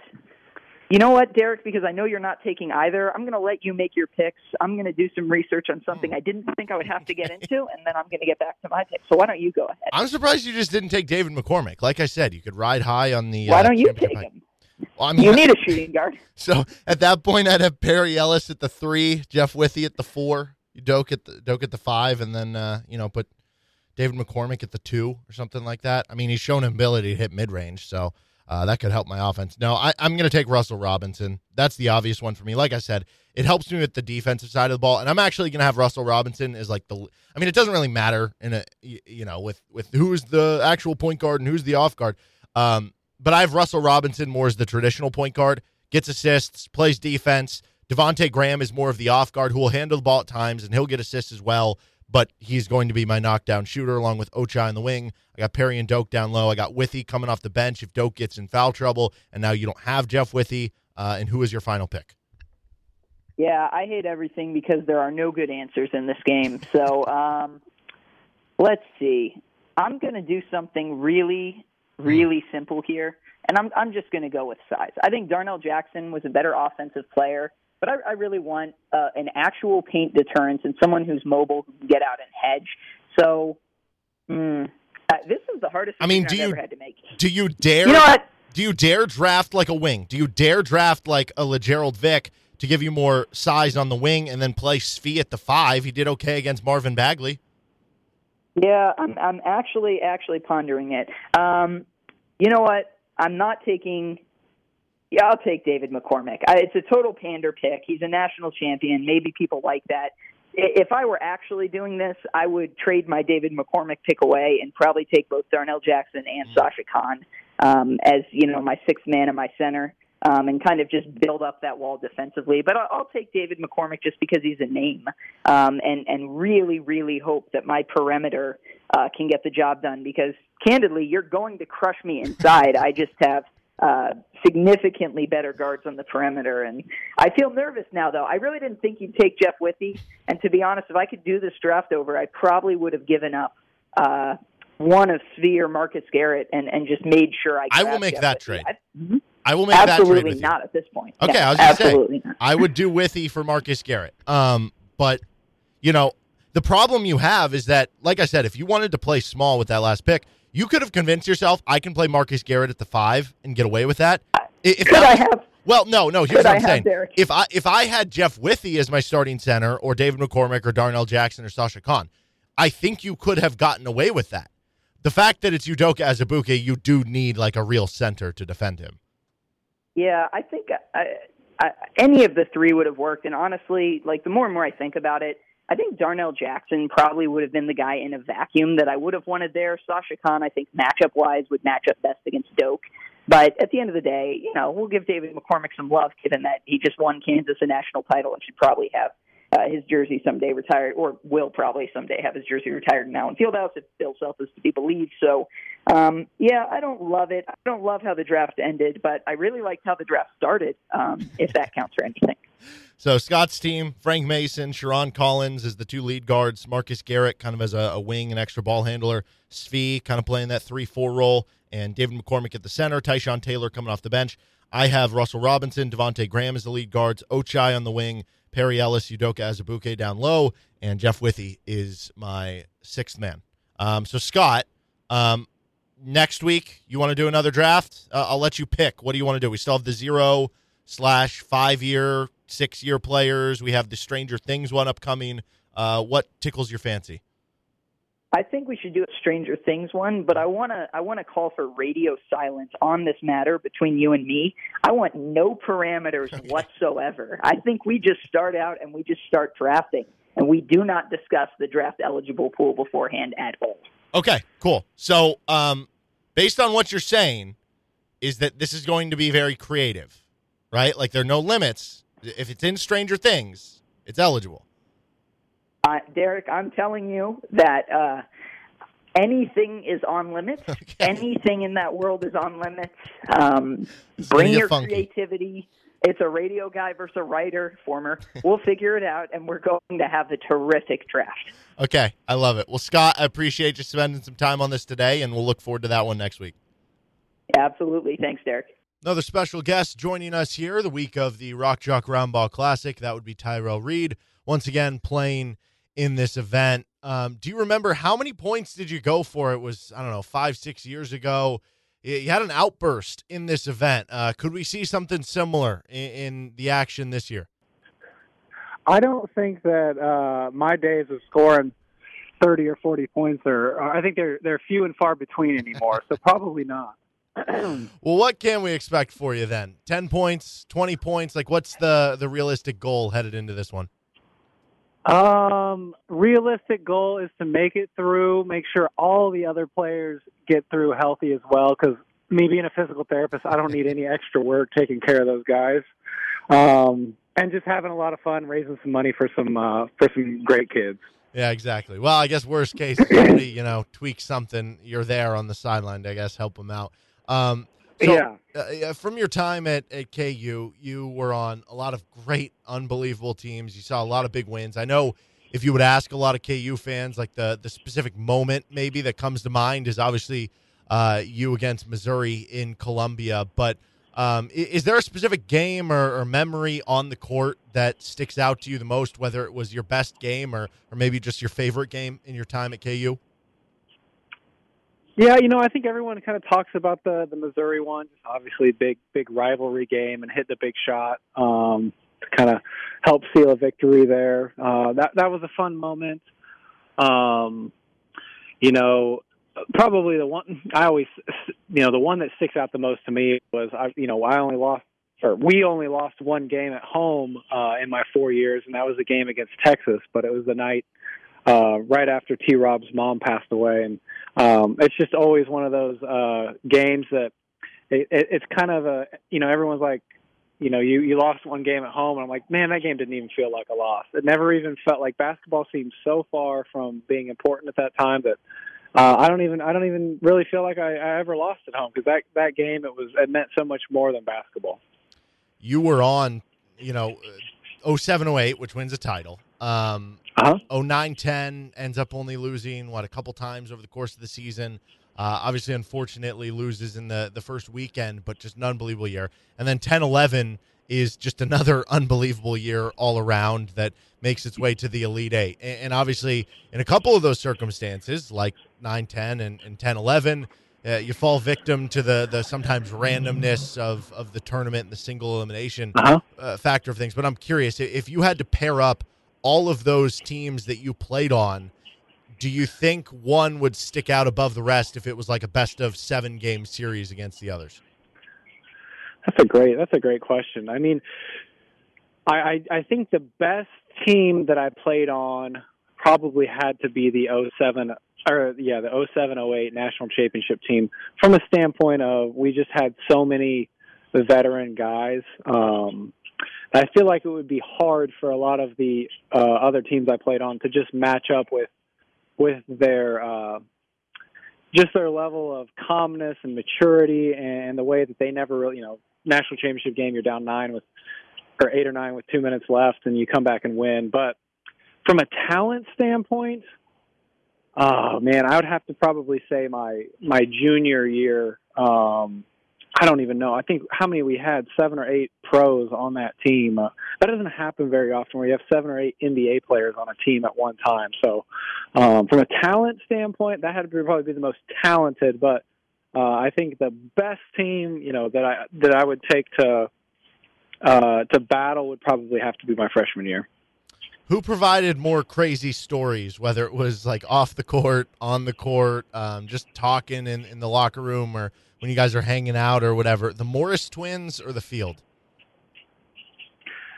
you know what, Derek? Because I know you're not taking either, I'm going to let you make your picks. I'm going to do some research on something I didn't think I would have to get into, and then I'm going to get back to my pick. So why don't you go ahead? I'm surprised you just didn't take David McCormack. Like I said, you could ride high on the. Why uh, don't you take him? Well, I mean, you need a shooting guard. So at that point, I'd have Perry Ellis at the three, Jeff Withey at the four, Doak at the Doak at the five, and then uh, you know put David McCormack at the two or something like that. I mean, he's shown ability to hit mid range, so uh, that could help my offense. No, I, I'm going to take Russell Robinson. That's the obvious one for me. Like I said, it helps me with the defensive side of the ball, and I'm actually going to have Russell Robinson as like the. I mean, it doesn't really matter in a you know with with who's the actual point guard and who's the off guard. Um, but I have Russell Robinson more as the traditional point guard, gets assists, plays defense. Devonte Graham is more of the off guard who will handle the ball at times and he'll get assists as well. But he's going to be my knockdown shooter along with Ochai in the wing. I got Perry and Doak down low. I got Withey coming off the bench if Doak gets in foul trouble. And now you don't have Jeff Withey. Uh, and who is your final pick? Yeah, I hate everything because there are no good answers in this game. So um, let's see. I'm going to do something really, really simple here, and I'm I'm just going to go with size. I think Darnell Jackson was a better offensive player, but I, I really want uh, an actual paint deterrence and someone who's mobile who can get out and hedge. So mm, uh, this is the hardest. I mean, do I've you- ever had to make. Do you dare? You know what? Do you dare draft like a wing? Do you dare draft like a Lagerald Vick to give you more size on the wing and then play Svi at the five? He did okay against Marvin Bagley. Yeah, I'm I'm actually actually pondering it. Um, you know what? I'm not taking. Yeah, I'll take David McCormack. I, it's a total pander pick. He's a national champion. Maybe people like that. If I were actually doing this, I would trade my David McCormack pick away and probably take both Darnell Jackson and Sasha Kaun um, as you know my sixth man and my center, um, and kind of just build up that wall defensively. But I'll, I'll take David McCormack just because he's a name, um, and and really really hope that my perimeter uh, can get the job done. Because candidly, you're going to crush me inside. I just have uh, significantly better guards on the perimeter, and I feel nervous now. Though I really didn't think you'd take Jeff Withey, and to be honest, if I could do this draft over, I probably would have given up. Uh, one of or Marcus Garrett, and, and just made sure I. I will make that trade. I- mhm. I will make that trade absolutely not at this point. Okay, I was absolutely say not. I would do Withey for Marcus Garrett. Um, but you know, the problem you have is that, like I said, if you wanted to play small with that last pick, you could have convinced yourself I can play Marcus Garrett at the five and get away with that. If Could that I have? Well, no, no. Here's what I I'm saying. Derek? If I if I had Jeff Withey as my starting center, or David McCormack, or Darnell Jackson, or Sasha Kaun, I think you could have gotten away with that. The fact that it's Udoka Azubuike, you do need like a real center to defend him. Yeah, I think I, I, any of the three would have worked. And honestly, like the more and more I think about it, I think Darnell Jackson probably would have been the guy in a vacuum that I would have wanted there. Sasha Kaun, I think matchup wise, would match up best against Doak. But at the end of the day, you know, we'll give David McCormack some love, given that he just won Kansas a national title and should probably have uh, his jersey someday retired, or will probably someday have his jersey retired now in Fieldhouse if Bill Self is to be believed. So, um, yeah, I don't love it. I don't love how the draft ended, but I really liked how the draft started, um, if that counts for anything. So Scott's team, Frank Mason, Sherron Collins is the two lead guards, Marcus Garrett kind of as a, a wing and extra ball handler, Svi kind of playing that three four role, and David McCormack at the center, Tyshawn Taylor coming off the bench. I have Russell Robinson, Devonte Graham as the lead guards, Ochai on the wing, Perry Ellis, Udoka Azubuike down low, and Jeff Withey is my sixth man. Um, so Scott, um, next week you want to do another draft? Uh, I'll let you pick. What do you want to do? We still have the zero slash five year, six year players. We have the Stranger Things one upcoming. Uh, what tickles your fancy? I think we should do a Stranger Things one, but I want to I want to call for radio silence on this matter between you and me. I want no parameters whatsoever. I think we just start out and we just start drafting, and we do not discuss the draft eligible pool beforehand at all. Okay, cool. So, um, based on what you're saying, is that this is going to be very creative, right? Like there are no limits. If it's in Stranger Things, it's eligible. Uh, Derek, I'm telling you that uh, anything is on limits. Anything in that world is on limits. Um, bring your funky. creativity. It's a radio guy versus a writer, former. We'll figure it out, and we're going to have a terrific draft. Okay, I love it. Well, Scott, I appreciate you spending some time on this today, and we'll look forward to that one next week. Absolutely. Thanks, Derek. Another special guest joining us here the week of the Rock Chalk Roundball Classic. That would be Tyrel Reed, once again playing in this event. Um, do you remember how many points did you go for? It was, I don't know, five, six years ago. You had an outburst in this event. Uh, could we see something similar in, in the action this year? I don't think that uh, my days of scoring thirty or forty points are. I think they're they're few and far between anymore. so probably not. Well, what can we expect for you then? 10 points, 20 points? Like, what's the, the realistic goal headed into this one? Um, realistic goal is to make it through. Make sure all the other players get through healthy as well. Because me being a physical therapist, I don't need any extra work taking care of those guys. Um, and just having a lot of fun, raising some money for some uh, for some great kids. Yeah, exactly. Well, I guess worst case, somebody, you know, tweak something, you're there on the sideline to, I guess, help them out. Um, So, Yeah. uh, yeah, from your time at, at KU, you were on a lot of great, unbelievable teams. You saw a lot of big wins. I know if you would ask a lot of KU fans, like the the specific moment maybe that comes to mind is obviously uh, you against Missouri in Columbia. But um, i- is there a specific game or, or memory on the court that sticks out to you the most, whether it was your best game or, or maybe just your favorite game in your time at KU? Yeah, you know, I think everyone kind of talks about the the Missouri one. Just obviously, big big rivalry game and hit the big shot um, to kind of help seal a victory there. Uh, that that was a fun moment. Um, you know, probably the one I always, you know, the one that sticks out the most to me was I, you know, I only lost or we only lost one game at home uh, in my four years, and that was a game against Texas. But it was the night uh, right after T. Rob's mom passed away, and um, it's just always one of those uh, games that it, it, it's kind of a you know everyone's like you know you you lost one game at home and I'm like man that game didn't even feel like a loss it never even felt like basketball seemed so far from being important at that time that uh, I don't even I don't even really feel like I, I ever lost at home because that that game it was it meant so much more than basketball. you were on, you know, 07 08, which wins a title. Um, Uh-huh. 09 10 ends up only losing, what, a couple times over the course of the season. Uh, obviously, unfortunately, loses in the, the first weekend, but just an unbelievable year. And then 10 11 is just another unbelievable year all around that makes its way to the Elite Eight. And, and obviously, in a couple of those circumstances, like 9 10 and, and 10 11, uh, you fall victim to the, the sometimes randomness of, of the tournament and the single elimination Uh-huh. uh, factor of things. But I'm curious if you had to pair up all of those teams that you played on, do you think one would stick out above the rest if it was like a best of seven game series against the others? That's a great. That's a great question. I mean, I, I I think the best team that I played on probably had to be the 07 or yeah the 07 08 national championship team from a standpoint of we just had so many veteran guys. Um, I feel like it would be hard for a lot of the uh, other teams I played on to just match up with with their uh, just their level of calmness and maturity and the way that they never really, you know, national championship game, you're down nine with, or eight or nine with two minutes left and you come back and win. But from a talent standpoint, oh man, I would have to probably say my, my junior year, um, I don't even know. I think how many we had, seven or eight pros on that team. Uh, that doesn't happen very often where you have seven or eight NBA players on a team at one time. So, um, from a talent standpoint, that had to be, probably be the most talented. But uh, I think the best team, you know, that I that I would take to uh, to battle would probably have to be my freshman year. Who provided more crazy stories, whether it was like off the court, on the court, um, just talking in, in the locker room, or when you guys are hanging out or whatever? The Morris twins or the field?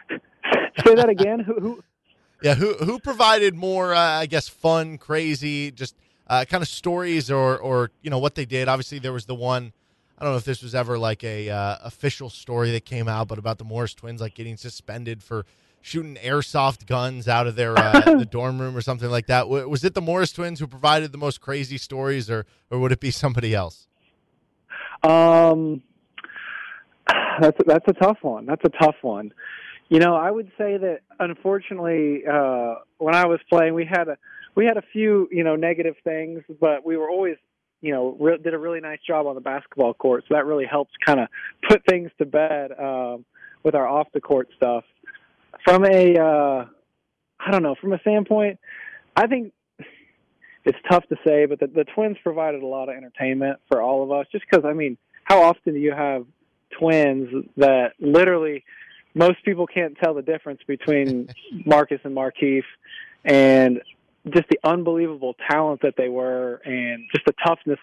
Say that again. who, who? Yeah, who who provided more? Uh, I guess fun, crazy, just uh, kind of stories or or you know what they did. Obviously, there was the one. I don't know if this was ever like a uh, official story that came out, but about the Morris twins like getting suspended for shooting airsoft guns out of their uh, the dorm room or something like that. W- Was it the Morris twins who provided the most crazy stories, or or would it be somebody else? Um, that's that's a tough one. That's a tough one. You know, I would say that unfortunately, uh, when I was playing, we had a we had a few you know negative things, but we were always you know re- did a really nice job on the basketball court, so that really helps kind of put things to bed um, with our off the court stuff. From a uh, I don't know, from a standpoint, I think it's tough to say, but the, the twins provided a lot of entertainment for all of us. Just because, I mean, how often do you have twins that literally most people can't tell the difference between Marcus and Markieff, and just the unbelievable talent that they were, and just the toughness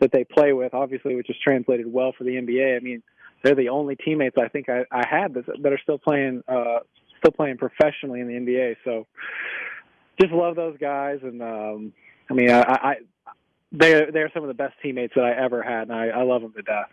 that they play with, obviously, which is translated well for the NBA. I mean, they're the only teammates I think I, I had that, that are still playing, uh, still playing professionally in the NBA. So, just love those guys, and um, I mean, I, I they're they're some of the best teammates that I ever had, and I, I love them to death.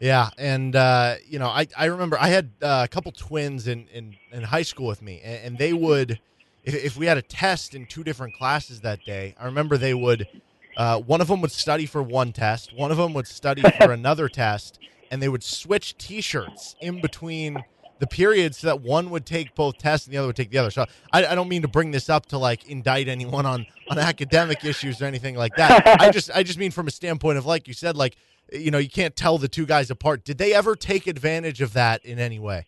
Yeah, and uh, you know, I, I remember I had uh, a couple twins in, in, in high school with me, and, and they would, if, if we had a test in two different classes that day, I remember they would, uh, one of them would study for one test, one of them would study for another test, and they would switch T-shirts in between the periods so that one would take both tests and the other would take the other. So I, I don't mean to bring this up to like indict anyone on on academic issues or anything like that. I just I just mean from a standpoint of like you said, like you know you can't tell the two guys apart. Did they ever take advantage of that in any way?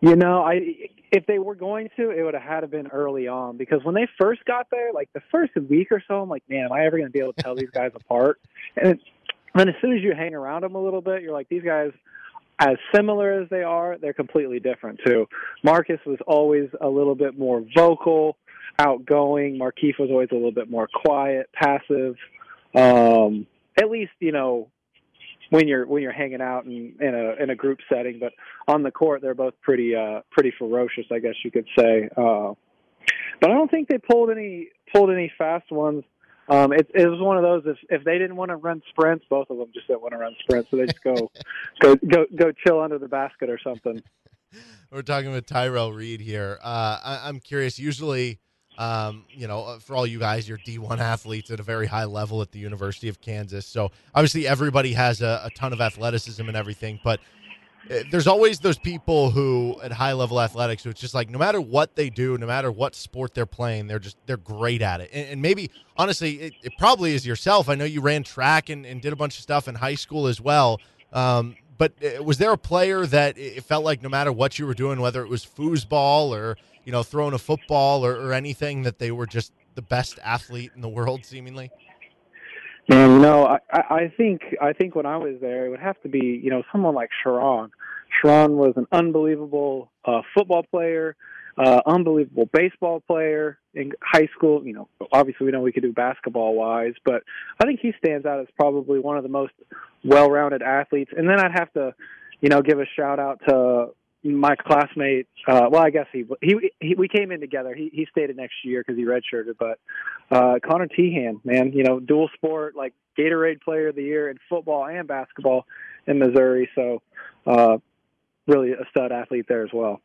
You know, I if they were going to, it would have had to been early on because when they first got there, like the first week or so, I'm like, man, am I ever going to be able to tell these guys apart? And it's, then as soon as you hang around them a little bit, you're like, these guys, as similar as they are, they're completely different too. Marcus was always a little bit more vocal, outgoing. Markieff was always a little bit more quiet, passive. Um, at least you know when you're when you're hanging out in, in a in a group setting. But on the court, they're both pretty uh, pretty ferocious, I guess you could say. Uh, but I don't think they pulled any pulled any fast ones. Um, it, it was one of those. If if they didn't want to run sprints, both of them just didn't want to run sprints, so they just go go go go chill under the basket or something. We're talking with Tyrel Reed here. Uh, I, I'm curious. Usually, um, you know, for all you guys, you're D1 athletes at a very high level at the University of Kansas. So obviously, everybody has a, a ton of athleticism and everything. But there's always those people who, at high level athletics, who it's just like no matter what they do, no matter what sport they're playing, they're just they're great at it. And, and maybe honestly, it, it, probably is yourself. I know you ran track and, and, did a bunch of stuff in high school as well. Um, but uh, was there a player that it felt like no matter what you were doing, whether it was foosball or you know throwing a football or, or anything, that they were just the best athlete in the world, seemingly? Man, you know, I, I think I think when I was there, it would have to be you know someone like Sherron. Sherron was an unbelievable uh, football player, uh, unbelievable baseball player in high school. You know, obviously we know we could do basketball wise, but I think he stands out as probably one of the most well-rounded athletes. And then I'd have to, you know, give a shout out to my classmate. Uh, well, I guess he, he he we came in together. He he stayed next year because he redshirted. But uh, Conner Teahan, man, you know, dual sport like Gatorade Player of the Year in football and basketball in Missouri. So uh, really a stud athlete there as well.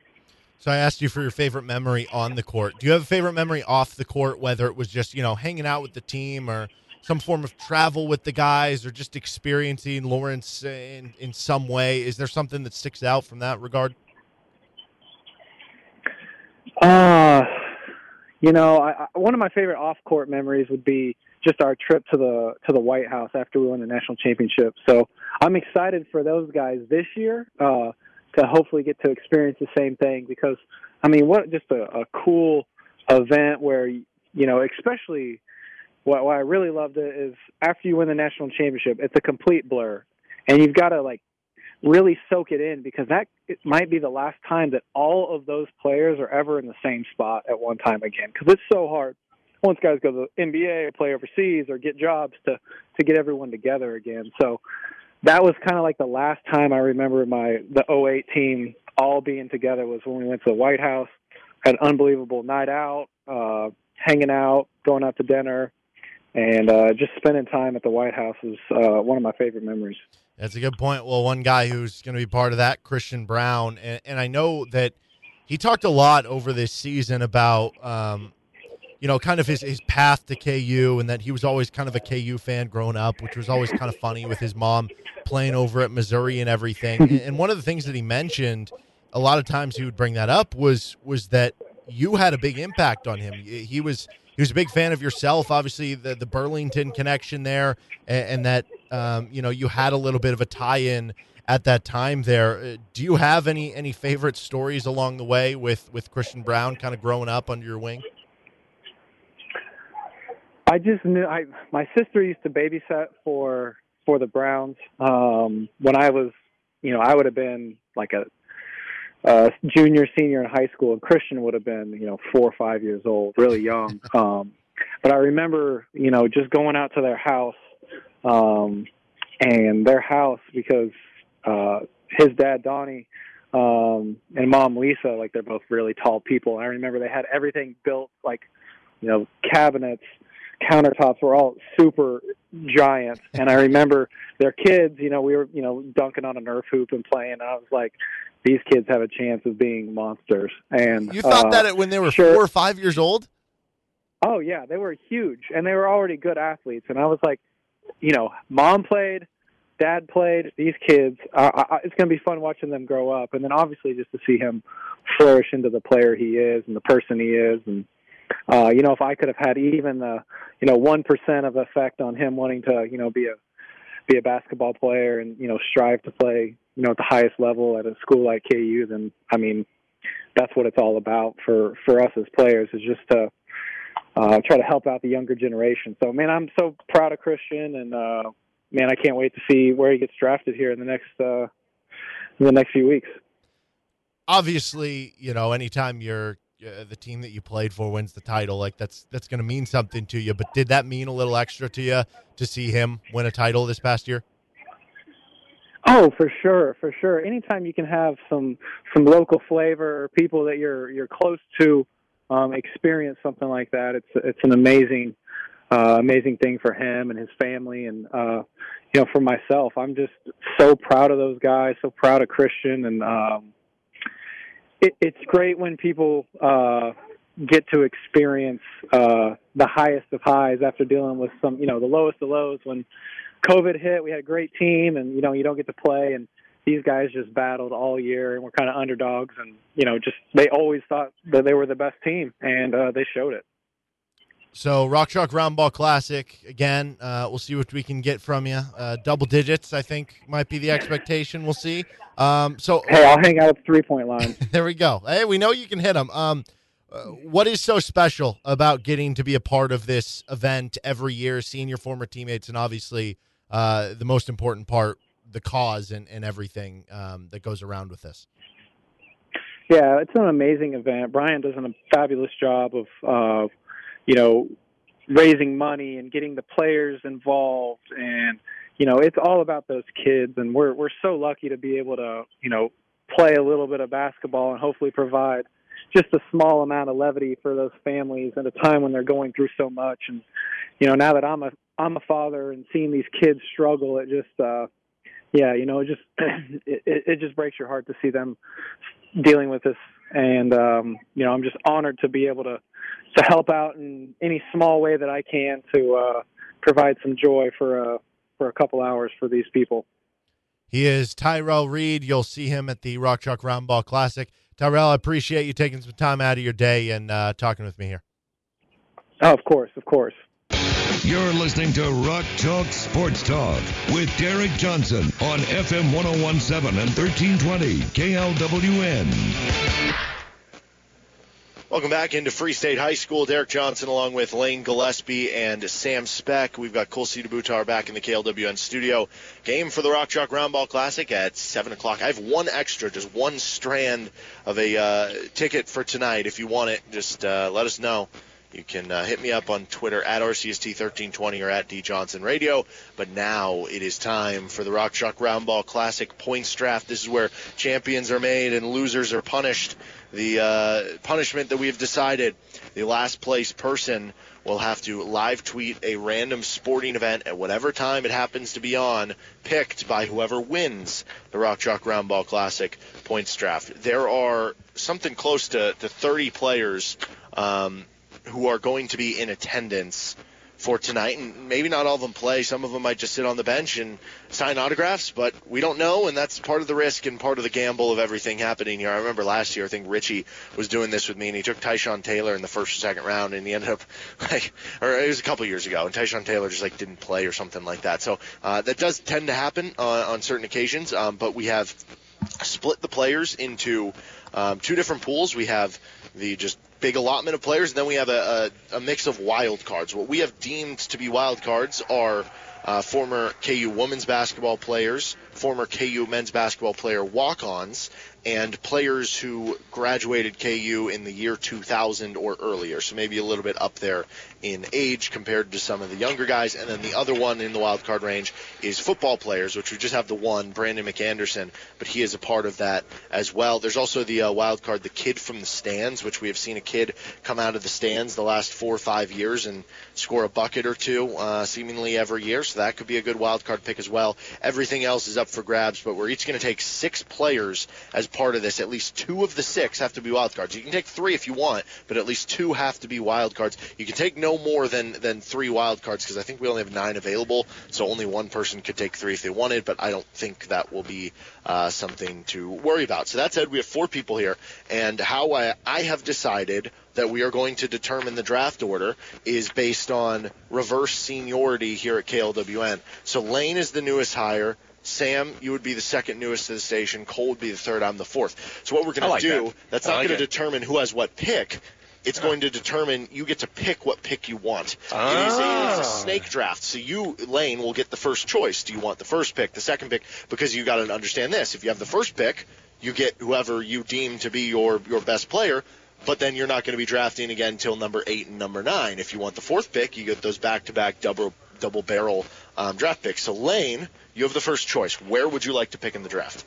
So I asked you for your favorite memory on the court. Do you have a favorite memory off the court, whether it was just you know hanging out with the team or some form of travel with the guys or just experiencing Lawrence in, in some way? Is there something that sticks out from that regard? Uh, you know, I, I, one of my favorite off-court memories would be just our trip to the to the White House after we won the national championship. So I'm excited for those guys this year uh, to hopefully get to experience the same thing because I mean, what just a, a cool event where you know, especially what, what I really loved it is after you win the national championship, it's a complete blur, and you've got to like really soak it in because that it might be the last time that all of those players are ever in the same spot at one time again because it's so hard once guys go to the NBA or play overseas or get jobs to to get everyone together again. So that was kind of like the last time I remember my the 08 team all being together was when we went to the White House, had an unbelievable night out, uh, hanging out, going out to dinner, and uh, just spending time at the White House is uh, one of my favorite memories. That's a good point. Well, one guy who's going to be part of that, Christian Braun, and, and I know that he talked a lot over this season about, um, you know, kind of his, his path to KU and that he was always kind of a KU fan growing up, which was always kind of funny with his mom playing over at Missouri and everything. and, and one of the things that he mentioned a lot of times he would bring that up was was that you had a big impact on him. He was he was a big fan of yourself. Obviously, the the Burlington connection there, and, and that um, you know you had a little bit of a tie-in at that time there. Uh, do you have any any favorite stories along the way with with Christian Braun, kind of growing up under your wing? I just knew I my sister used to babysit for for the Brauns um, when I was, you know, I would have been like a uh, junior, senior in high school, and Christian would have been, you know, four or five years old, really young. Um, but I remember, you know, just going out to their house, um, and their house because uh, his dad Donnie um, and mom Lisa, like they're both really tall people. And I remember they had everything built, like, you know, cabinets, countertops were all super giant. And I remember their kids, you know, we were, you know, dunking on a Nerf hoop and playing. And I was like, these kids have a chance of being monsters. And you thought uh, that when they were sure. four or five years old. Oh yeah, they were huge, and they were already good athletes. And I was like, you know, mom played, dad played. These kids, uh, I, it's going to be fun watching them grow up, and then obviously just to see him flourish into the player he is and the person he is, and uh, you know, if I could have had even the, you know, one percent of effect on him wanting to, you know, be a be a basketball player and you know strive to play, you know, at the highest level at a school like KU, then I mean, that's what it's all about for for us as players is just to uh, try to help out the younger generation. So, man, I'm so proud of Christian, and uh, man, I can't wait to see where he gets drafted here in the next uh, in the next few weeks. Obviously, you know, anytime you're uh, the team that you played for wins the title, like that's that's going to mean something to you. But did that mean a little extra to you to see him win a title this past year? Oh, for sure, for sure. Anytime you can have some some local flavor or people that you're you're close to um, experience something like that, it's it's an amazing uh, amazing thing for him and his family, and uh, you know, for myself, I'm just so proud of those guys, so proud of Christian, and um, it, it's great when people uh, get to experience uh, the highest of highs after dealing with some, you know, the lowest of lows. When COVID hit, we had a great team, and you know you don't get to play, and these guys just battled all year, and we're kind of underdogs, and you know just they always thought that they were the best team, and uh, they showed it. So Rock Chalk Roundball Classic again. Uh, we'll see what we can get from you. Uh, double digits, I think, might be the expectation. We'll see. Um, so hey, I'll hang out at the three point line. there we go. Hey, we know you can hit them. Um, uh, what is so special about getting to be a part of this event every year, seeing your former teammates, and obviously uh, the most important part, the cause and, and everything um, that goes around with this. Yeah, it's an amazing event. Brian does a fabulous job of, uh, you know, raising money and getting the players involved, and you know, it's all about those kids. And we're we're so lucky to be able to, you know, play a little bit of basketball and hopefully provide just a small amount of levity for those families at a time when they're going through so much. And you know, now that I'm a I'm a father and seeing these kids struggle, it just uh yeah, you know, it just it, it just breaks your heart to see them dealing with this and um you know, I'm just honored to be able to to help out in any small way that I can to uh provide some joy for uh for a couple hours for these people. He is Tyrel Reed. You'll see him at the Rock Chalk Roundball Classic. Tyrel, I appreciate you taking some time out of your day and uh, talking with me here. Oh, of course, of course. You're listening to Rock Chalk Sports Talk with Derek Johnson on FM 1017 and 1320 KLWN. Welcome back into Free State High School. Derek Johnson along with Lane Gillespie and Sam Speck. We've got Colsey DeButar back in the KLWN studio. Game for the Rock Chalk Roundball Classic at 7 o'clock. I have one extra, just one strand of a uh, ticket for tonight. If you want it, just uh, let us know. You can uh, hit me up on Twitter at RCST1320 or at D Johnson Radio. But now it is time for the Rock Chalk Roundball Classic points draft. This is where champions are made and losers are punished. The uh, punishment that we have decided the last place person will have to live tweet a random sporting event at whatever time it happens to be on, picked by whoever wins the Rock Chalk Roundball Classic points draft. There are something close to, to 30 players um, who are going to be in attendance for tonight, and maybe not all of them play. Some of them might just sit on the bench and sign autographs, but we don't know, and that's part of the risk and part of the gamble of everything happening here. I remember last year, I think Richie was doing this with me, and he took Tyshawn Taylor in the first or second round, and he ended up like, or it was a couple years ago, and Tyshawn Taylor just like didn't play or something like that. So uh, that does tend to happen on, on certain occasions, um, but we have split the players into um, two different pools. We have the just big allotment of players, and then we have a, a, a mix of wild cards. What we have deemed to be wild cards are uh, former KU women's basketball players, former KU men's basketball player walk-ons, and players who graduated KU in the year 2000 or earlier, so maybe a little bit up there in age compared to some of the younger guys. And then the other one in the wild card range is football players, which we just have the one, Brandon McAnderson, but he is a part of that as well. There's also the uh, wild card, the kid from the stands, which we have seen a kid come out of the stands the last four or five years and score a bucket or two, uh, seemingly every year. So that could be a good wild card pick as well. Everything else is up for grabs, but we're each going to take six players as part of this. At least two of the six have to be wild cards. You can take three if you want, but at least two have to be wild cards. You can take no more than than three wild cards because I think we only have nine available, so only one person could take three if they wanted. But I don't think that will be uh, something to worry about. So that said, we have four people here, and how I, I have decided that we are going to determine the draft order is based on reverse seniority here at KLWN. So Lane is the newest hire. Sam, you would be the second newest to the station. Cole would be the third. I'm the fourth. So what we're going I to do, that. that's not like going to determine who has what pick. It's going to determine you get to pick what pick you want. It, is a, it's Ah. a snake draft. So you, Lane, will get the first choice. Do you want the first pick, the second pick? Because you got to understand this. If you have the first pick, you get whoever you deem to be your your best player. But then you're not going to be drafting again until number eight and number nine. If you want the fourth pick, you get those back-to-back double double barrel um, draft picks. So Lane, you have the first choice. Where would you like to pick in the draft?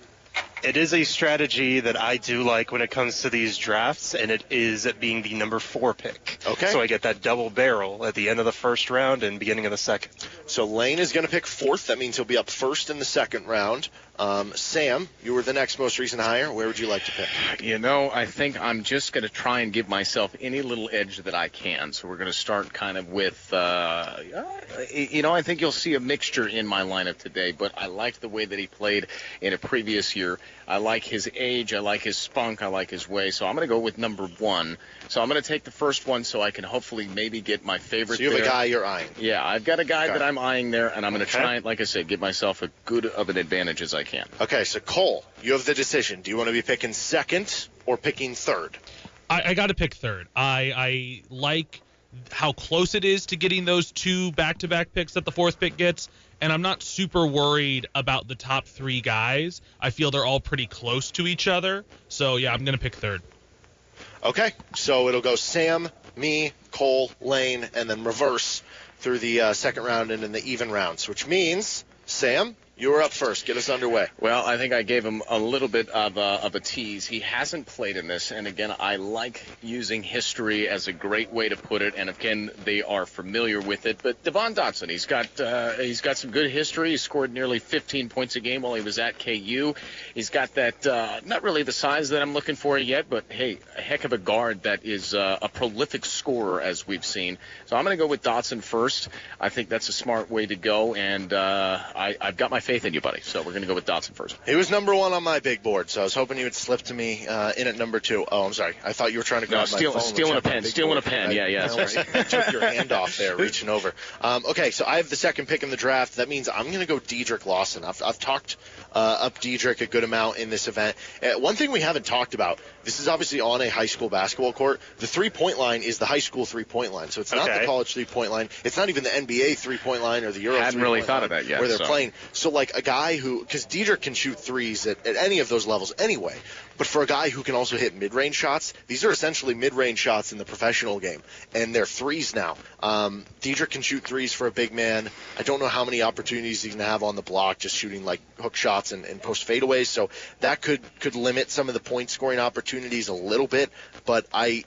It is a strategy that I do like when it comes to these drafts, and it is it being the number four pick. Okay. So I get that double barrel at the end of the first round and beginning of the second. So Lane is going to pick fourth. That means he'll be up first in the second round. Um, Sam, you were the next most recent hire. Where would you like to pick? You know, I think I'm just going to try and give myself any little edge that I can. So we're going to start kind of with, uh, you know, I think you'll see a mixture in my lineup today, but I liked the way that he played in a previous year. I like his age. I like his spunk. I like his way. So I'm going to go with number one. So I'm going to take the first one so I can hopefully maybe get my favorite So you have there. a guy you're eyeing. Yeah, I've got a guy Okay. that I'm eyeing there, and I'm going to Okay. try and, like I said, give myself a good of an advantage as I can. Okay, so Cole, you have the decision. Do you want to be picking second or picking third? I, I got to pick third. I, I like how close it is to getting those two back-to-back picks that the fourth pick gets, and I'm not super worried about the top three guys. I feel they're all pretty close to each other. So yeah, I'm gonna pick third. Okay, so it'll go Sam, me, Cole, Lane, and then reverse through the uh, second round and in the even rounds, which means Sam, you are up first. Get us underway. Well, I think I gave him a little bit of a, of a tease. He hasn't played in this, and again, I like using history as a great way to put it. And again, they are familiar with it. But Devon Dotson, he's got uh, he's got some good history. He scored nearly 15 points a game while he was at KU. He's got that uh, not really the size that I'm looking for yet, but hey, a heck of a guard that is uh, a prolific scorer as we've seen. So I'm going to go with Dotson first. I think that's a smart way to go, and uh, I, I've got my faith in you, buddy. So we're going to go with Dotson first. He was number one on my big board, so I was hoping you would slip to me uh, in at number two. Oh, I'm sorry. I thought you were trying to No, grab my steal- phone. stealing which a I had pen, stealing a pen. Yeah, yeah, I that's right. took your hand off there, reaching over. Um, okay, so I have the second pick in the draft. That means I'm going to go Dedric Lawson. I've, I've talked uh, up Dedric a good amount in this event. Uh, one thing we haven't talked about. This is obviously on a high school basketball court. The three-point line is the high school three-point line, so it's not the college three-point line. It's not even the NBA three-point line or the Euro. I hadn't really thought line of that yet, Where they're so. playing. So like a guy who, because Dedric can shoot threes at, at any of those levels anyway. But for a guy who can also hit mid-range shots, these are essentially mid-range shots in the professional game, and they're threes now. Um, Dedric can shoot threes for a big man. I don't know how many opportunities he's gonna have on the block, just shooting like hook shots and, and post fadeaways. So that could could limit some of the point scoring opportunities a little bit. But I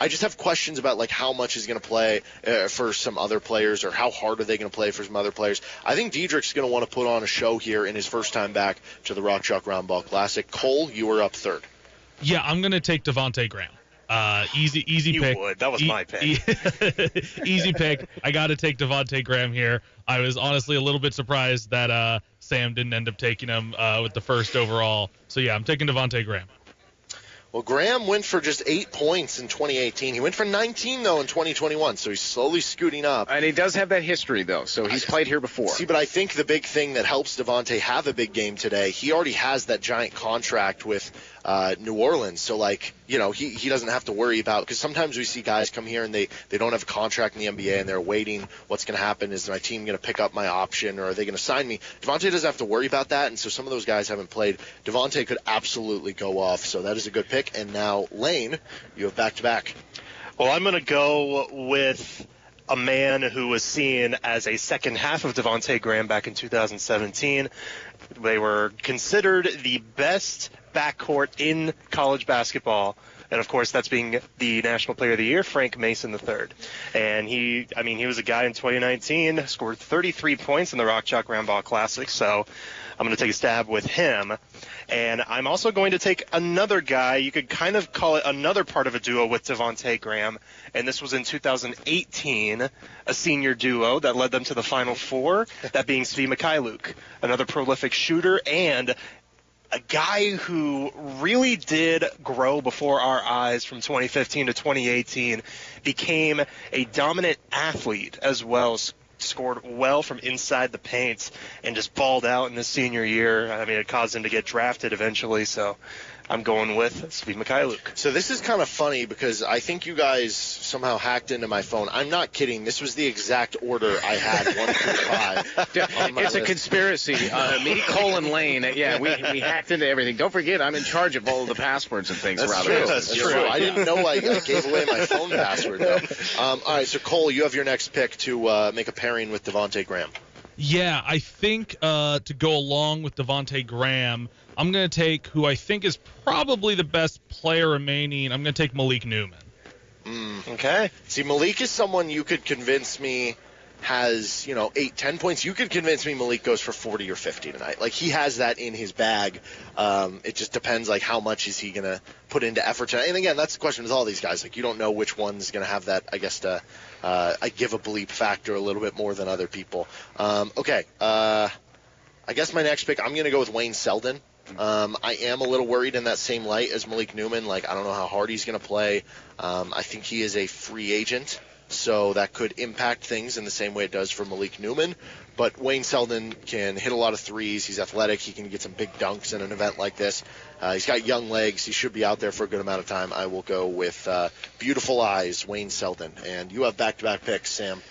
I just have questions about like how much is going to play uh, for some other players or how hard are they going to play for some other players. I think Dedric's going to want to put on a show here in his first time back to the Rock Chalk Roundball Classic. Cole, you are up third. Yeah, I'm gonna take Devonte Graham. Uh, easy, easy You pick. would. That was E- my pick. e- easy pick. I got to take Devonte Graham here. I was honestly a little bit surprised that uh, Sam didn't end up taking him uh, with the first overall. So yeah, I'm taking Devonte Graham. Well, Graham went for just eight points in 2018. He went for 19 though in 2021, so he's slowly scooting up. And he does have that history, though, so he's played here before. See, but I think the big thing that helps Devonte have a big game today, he already has that giant contract with uh, New Orleans. So, like, you know, he, he doesn't have to worry about because sometimes we see guys come here and they, they don't have a contract in the NBA and they're waiting. What's going to happen? Is my team going to pick up my option or are they going to sign me? Devonte doesn't have to worry about that, and so some of those guys haven't played. Devonte could absolutely go off, so that is a good pick. And now Lane, you have back to back. Well, I'm going to go with a man who was seen as a second half of Devonte Graham back in 2017. They were considered the best backcourt in college basketball And of course, that's being the National Player of the Year, Frank Mason III. And he, I mean, he was a guy in 2019, scored 33 points in the Rock Chalk Roundball Classic. So I'm going to take a stab with him. And I'm also going to take another guy. You could kind of call it another part of a duo with Devonte Graham. And this was in 2018, a senior duo that led them to the Final Four, that being Svi Mykhailiuk, another prolific shooter and a guy who really did grow before our eyes from 2015 to 2018, became a dominant athlete as well, scored well from inside the paint, and just balled out in his senior year. I mean, it caused him to get drafted eventually. So I'm going with Svi Mykhailiuk. So this is kind of funny because I think you guys somehow hacked into my phone. I'm not kidding. This was the exact order I had one through five. it's a conspiracy. Uh, me, Cole, and Lane. Yeah, we, we hacked into everything. Don't forget, I'm in charge of all of the passwords and things That's around true. this. That's true. I didn't know I gave away my phone password. Though. Um, all right, so Cole, you have your next pick to uh, make a pairing with Devonte Graham. Yeah, I think uh, to go along with Devonte Graham, I'm going to take who I think is probably the best player remaining. I'm going to take Malik Newman. Mm. Okay. See, Malik is someone you could convince me has, you know, eight, ten points. You could convince me Malik goes for 40 or 50 tonight. Like, he has that in his bag. Um, it just depends, like, how much is he going to put into effort tonight. And again, that's the question with all these guys. Like, you don't know which one's going to have that, I guess, to, uh, I give a bleep factor a little bit more than other people. Um, okay. Uh, I guess my next pick, I'm going to go with Wayne Selden. Um, I am a little worried in that same light as Malik Newman. Like, I don't know how hard he's going to play. Um, I think he is a free agent, so that could impact things in the same way it does for Malik Newman. But Wayne Selden can hit a lot of threes. He's athletic. He can get some big dunks in an event like this. Uh, he's got young legs. He should be out there for a good amount of time. I will go with uh, beautiful eyes, Wayne Selden. And you have back-to-back picks, Sam.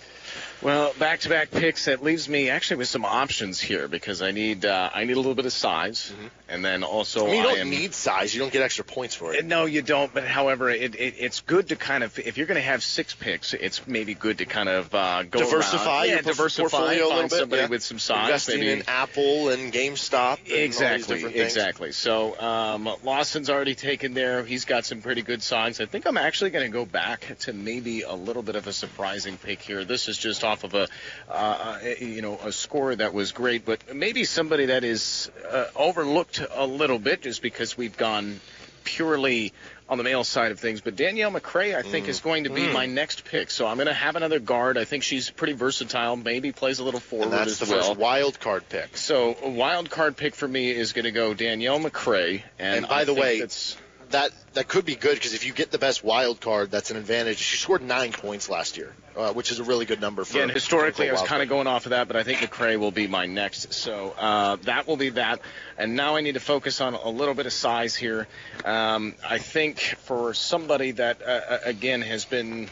Well, back-to-back picks that leaves me actually with some options here because I need uh, I need a little bit of size, and then also I mean, you don't am, need size. You don't get extra points for it. No, you don't. But however, it, it it's good to kind of if you're going to have six picks, it's maybe good to kind of uh, go diversify around. your yeah, diversify, portfolio a find little bit. somebody yeah. with some size, Investing maybe. in Apple and GameStop. And Exactly, exactly. So um, Lawson's already taken there. He's got some pretty good size. I think I'm actually going to go back to maybe a little bit of a surprising pick here. This is just off of a, uh, you know, a score that was great, but maybe somebody that is uh, overlooked a little bit just because we've gone purely on the male side of things. But Danielle McCray, I think, is going to be Mm. my next pick. So I'm going to have another guard. I think she's pretty versatile. Maybe plays a little forward And that's as the well. first wild card pick. So a wild card pick for me is going to go Danielle McCray. And, And by I the way, that's, that that could be good because if you get the best wild card, that's an advantage. She scored nine points last year, uh, which is a really good number for. again, historically, I was kind of going off of that, but I think McCray will be my next. So uh, that will be that. And now I need to focus on a little bit of size here. Um, I think for somebody that, uh, again, has been.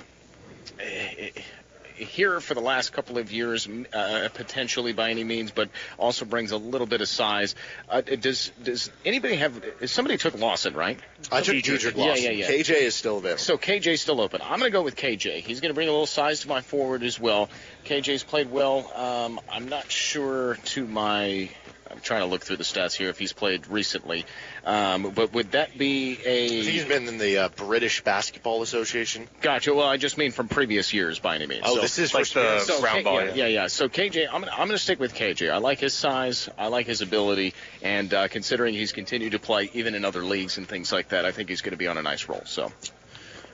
Here for the last couple of years, uh, potentially by any means, but also brings a little bit of size. Uh, does does anybody have? Somebody took Lawson, right? I took Dedric Yeah, Lawson. yeah, yeah. KJ is still there. So KJ's still open. I'm going to go with KJ. He's going to bring a little size to my forward as well. KJ's played well. Um, I'm not sure to my. I'm trying to look through the stats here if he's played recently. Um, but would that be a. He's been in the uh, British Basketball Association. Gotcha. Well, I just mean from previous years by any means. Oh, So- this is like first the- so round K- ball, yeah, yeah, yeah. So KJ, I'm gonna, I'm gonna stick with KJ. I like his size. I like his ability, and uh, considering he's continued to play even in other leagues and things like that, I think he's going to be on a nice roll. So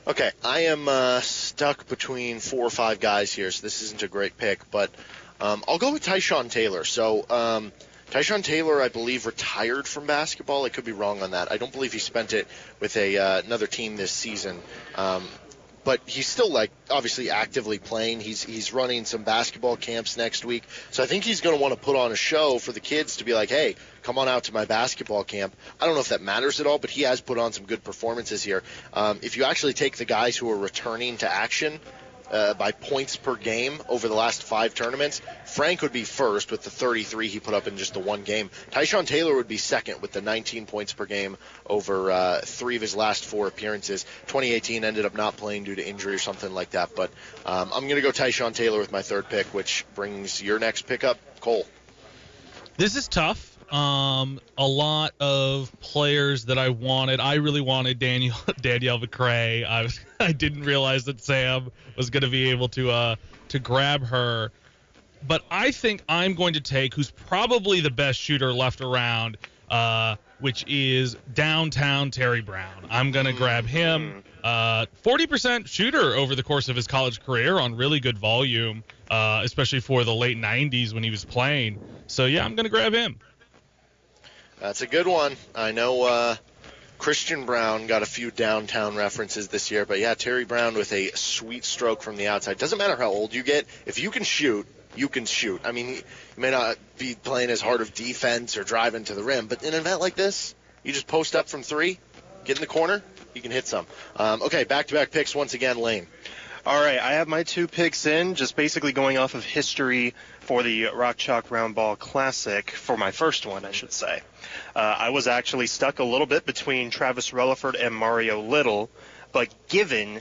Okay, I am uh, stuck between four or five guys here, so this isn't a great pick, but um, I'll go with Tyshawn Taylor. So um, Tyshawn Taylor, I believe, retired from basketball. I could be wrong on that. I don't believe he spent it with a uh, another team this season. Um, but he's still like obviously actively playing. He's he's running some basketball camps next week, so I think he's going to want to put on a show for the kids to be like, hey, come on out to my basketball camp. I don't know if that matters at all, but he has put on some good performances here. Um, if you actually take the guys who are returning to action. Uh, by points per game over the last five tournaments. Frank would be first with the 33 he put up in just the one game. Tyshawn Taylor would be second with the 19 points per game over uh, three of his last four appearances. 2018 ended up not playing due to injury or something like that. But um, I'm going to go Tyshawn Taylor with my third pick, which brings your next pickup, Cole. This is tough. Um, a lot of players that I wanted. I really wanted Daniel Danielle McCray. I was I didn't realize that Sam was going to be able to uh to grab her. But I think I'm going to take who's probably the best shooter left around, uh, which is downtown Terry Brown. I'm going to grab him. Uh, 40% shooter over the course of his college career on really good volume, uh, especially for the late 90s when he was playing. So yeah, I'm going to grab him. That's a good one. I know uh, Christian Braun got a few downtown references this year, but yeah, Terry Brown with a sweet stroke from the outside. Doesn't matter how old you get, if you can shoot, you can shoot. I mean, you may not be playing as hard of defense or driving to the rim, but in an event like this, you just post up from three, get in the corner, you can hit some. Um, okay, back-to-back picks once again, Lane. All right, I have my two picks in, just basically going off of history for the Rock Chalk Roundball Classic for my first one, I should say. Uh, I was actually stuck a little bit between Travis Releford and Mario Little, but given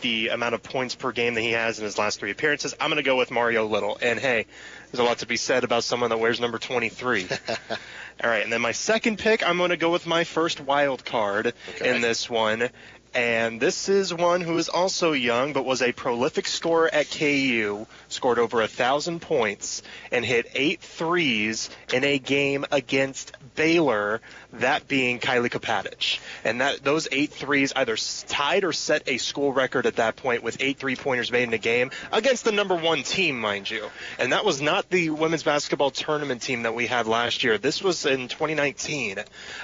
the amount of points per game that he has in his last three appearances, I'm going to go with Mario Little. And hey, there's a lot to be said about someone that wears number 23. All right, and then my second pick, I'm going to go with my first wild card Okay. in this one. And this is one who is also young, but was a prolific scorer at KU, scored over a thousand points, and hit eight threes in a game against Baylor. That being Kylee Kopatich, and that those eight threes either tied or set a school record at that point with eight three pointers made in a game against the number one team, mind you. And that was not the women's basketball tournament team that we had last year. This was in 2019,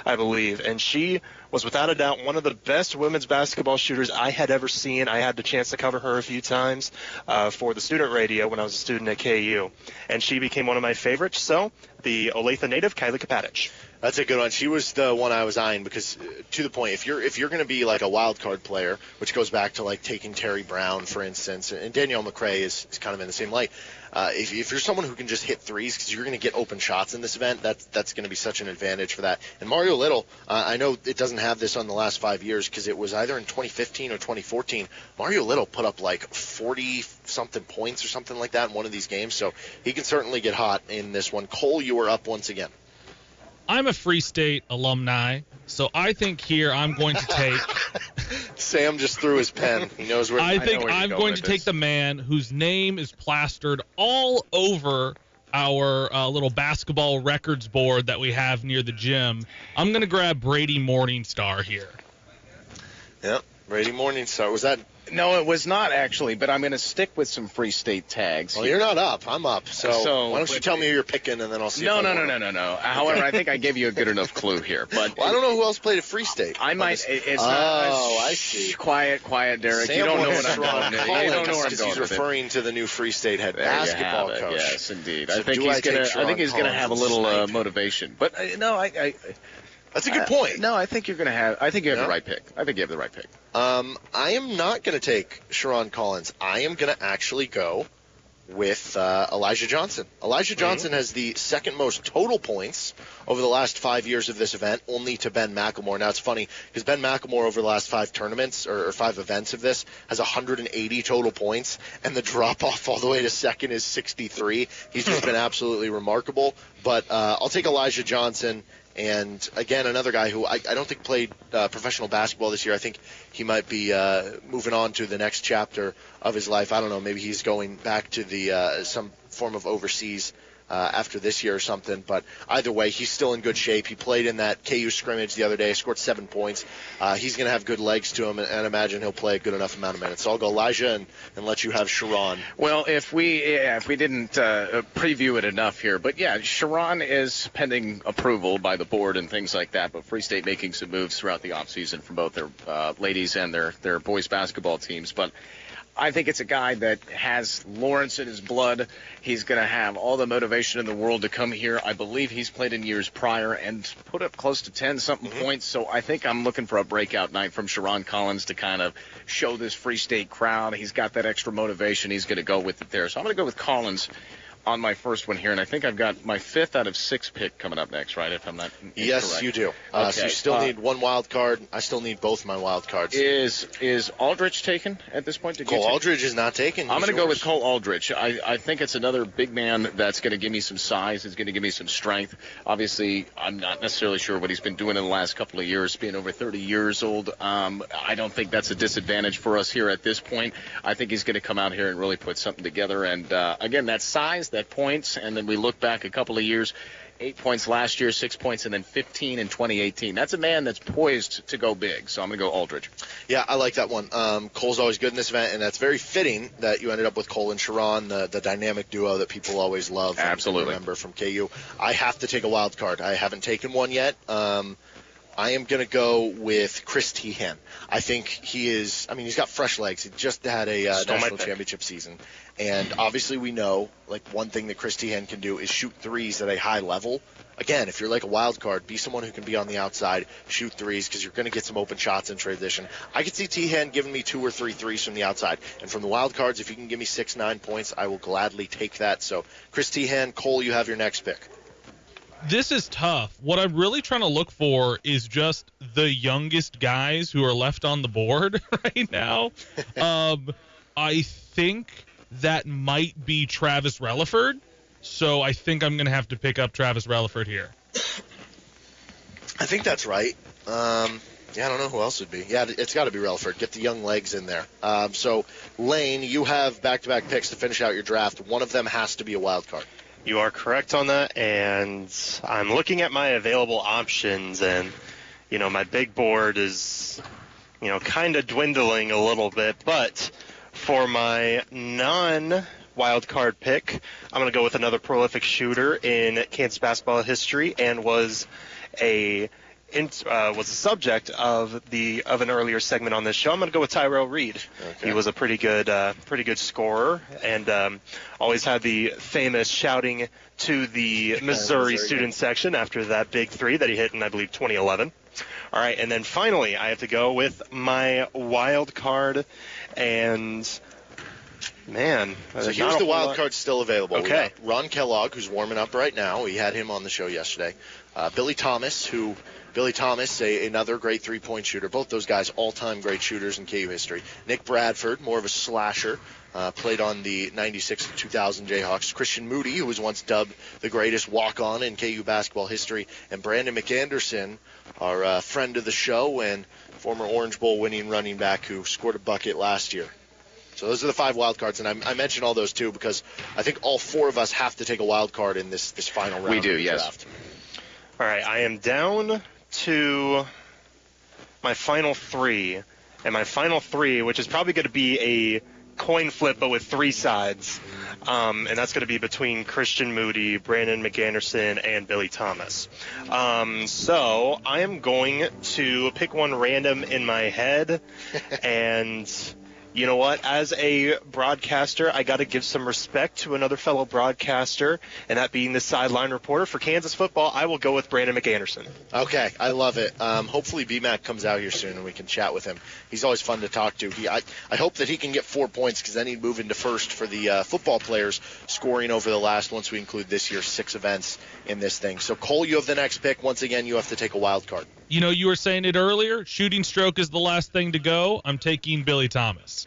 I believe, and she was without a doubt one of the best women's basketball shooters I had ever seen. I had the chance to cover her a few times uh, for the student radio when I was a student at KU, and she became one of my favorites. So the Olathe native, Kylee Kopatich. That's a good one. She was the one I was eyeing because, uh, to the point, if you're if you're going to be like a wild card player, which goes back to like taking Terry Brown, for instance, and Danielle McCray is, is kind of in the same light. Uh, if, if you're someone who can just hit threes because you're going to get open shots in this event, that's that's going to be such an advantage for that. And Mario Little, uh, I know it doesn't have this on the last five years because it was either in 2015 or 2014. Mario Little put up like 40 something points or something like that in one of these games, so he can certainly get hot in this one. Cole, you are up once again. I'm a Free State alumni, so I think here I'm going to take. Sam just threw his pen. He knows where. I think I'm going going to take this. the man whose name is plastered all over our uh, little basketball records board that we have near the gym. I'm going to grab Brady Morningstar here. Yep. Brady Morningstar. Was that? No, it was not actually, but I'm going to stick with some Free State tags. Well, you're not up. I'm up. So, So- why don't you tell me who you're picking, and then I'll see. No, no, no, no, no, no. However, I think I gave you a good enough clue here. But Well, I don't know who else played at Free State. I might. It's oh, not. I see. Quiet, quiet, Derek. Sam you don't know what I'm Ron doing. You don't know what I'm doing. he's referring to the new Free State head There basketball coach. Yes, indeed. So I think he's gonna. I think he's gonna have a little uh, motivation. But uh, no, I. I That's a good uh, point. No, I think you're gonna have. I think you have Yeah? the right pick. I think you have the right pick. Um, I am not going to take Sherron Collins. I am going to actually go with uh, Elijah Johnson. Elijah Mm-hmm. Johnson has the second most total points over the last five years of this event, only to Ben McLemore. Now it's funny because Ben McLemore over the last five tournaments or, or five events of this has 180 total points, and the drop off all the way to second is 63. He's just been absolutely remarkable. But uh, I'll take Elijah Johnson. And again, another guy who I, I don't think played uh, professional basketball this year. I think he might be uh, moving on to the next chapter of his life. I don't know. Maybe he's going back to the uh, some form of overseas uh, after this year or something. But either way, he's still in good shape. He played in that KU scrimmage the other day, scored seven points. Uh, he's going to have good legs to him, and, and imagine he'll play a good enough amount of minutes. So I'll go Elijah and, and let you have Sherron. Well, if we yeah, if we didn't uh, preview it enough here, but yeah, Sherron is pending approval by the board and things like that. But Free State making some moves throughout the offseason for both their uh, ladies and their their boys basketball teams. But I think it's a guy that has Lawrence in his blood. He's going to have all the motivation in the world to come here. I believe he's played in years prior and put up close to 10 something mm-hmm. points. So I think I'm looking for a breakout night from Sherron Collins to kind of show this Free State crowd. He's got that extra motivation. He's going to go with it there. So I'm going to go with Collins. On my first one here, and I think I've got my fifth out of six pick coming up next, right? If I'm not incorrect. Yes, you do. Uh, So you still Uh, need one wild card. I still need both my wild cards. Is is Aldrich taken at this point? Did Cole Aldrich is not taken. I'm going to go with. Cole Aldrich. I, I think it's another big man that's going to give me some size. It's going to give me some strength. Obviously, I'm not necessarily sure what he's been doing in the last couple of years, being over 30 years old. Um, I don't think that's a disadvantage for us here at this point. I think he's going to come out here and really put something together. And uh, again, that size, that points, and then we look back a couple of years. Eight points last year, six points, and then 15 in 2018. That's a man that's poised to go big. So I'm going to go Aldrich. Yeah, I like that one. Um, Cole's always good in this event, and that's very fitting that you ended up with Cole and Sherron, the, the dynamic duo that people always love. and Absolutely. Remember from KU. I have to take a wild card. I haven't taken one yet. Um, I am going to go with Chris Teahan. I think he is. I mean, he's got fresh legs. He just had a uh, national championship season, and obviously we know like one thing that Chris Teahan can do is shoot threes at a high level. Again, if you're like a wild card, be someone who can be on the outside, shoot threes, because you're going to get some open shots in transition. I could see Teahan giving me two or three threes from the outside, and from the wild cards, if you can give me six, nine points, I will gladly take that. So, Chris Teahan, Cole, you have your next pick. this is tough. What I'm really trying to look for is just the youngest guys who are left on the board right now. um, I think that might be Travis Releford. So I think I'm going to have to pick up Travis Releford here. I think that's right. Um, yeah, I don't know who else would be. Yeah, it's got to be Releford. Get the young legs in there. Um, so, Lane, you have back-to-back picks to finish out your draft. One of them has to be a wild card. You are correct on that, and I'm looking at my available options, and you know my big board is, you know, kind of dwindling a little bit. But for my non wild card pick, I'm going to go with another prolific shooter in Kansas basketball history, and was a in, uh, was the subject of the of an earlier segment on this show. I'm going to go with Tyrel Reed. He was a pretty good uh, pretty good scorer and um, always had the famous shouting to the Missouri Missouri, student section after that big three that he hit in I believe 2011. All right, and then finally I have to go with my wild card and man, So here's the wild lot- card still available. Okay. Ron Kellogg, who's warming up right now. We had him on the show yesterday. Uh, Billy Thomas, who Billy Thomas, a, another great three-point shooter. Both those guys, all-time great shooters in KU history. Nick Bradford, more of a slasher. Uh, played on the 96 2000 Jayhawks. Christian Moody, who was once dubbed the greatest walk-on in KU basketball history, and Brandon McAnderson, our uh, friend of the show and former Orange Bowl winning running back who scored a bucket last year. So those are the five wild cards, and I, I mentioned all those too because I think all four of us have to take a wild card in this this final round. We do, yes. Draft. All right, I am down to my final three, and my final three, which is probably going to be a coin flip, but with three sides, um, and that's going to be between Christian Moody, Brandon McAnderson, and Billy Thomas. Um, so I am going to pick one random in my head, and you know what? As a broadcaster, I got to give some respect to another fellow broadcaster, and that being the sideline reporter for Kansas football. I will go with Brandon McAnderson. Okay, I love it. Um, hopefully, BMAC comes out here soon and we can chat with him. He's always fun to talk to. He, I, I hope that he can get four points because then he'd move into first for the uh, football players scoring over the last. Once we include this year's six events in this thing. So Cole, you have the next pick. Once again, you have to take a wild card. You know, you were saying it earlier. Shooting stroke is the last thing to go. I'm taking Billy Thomas.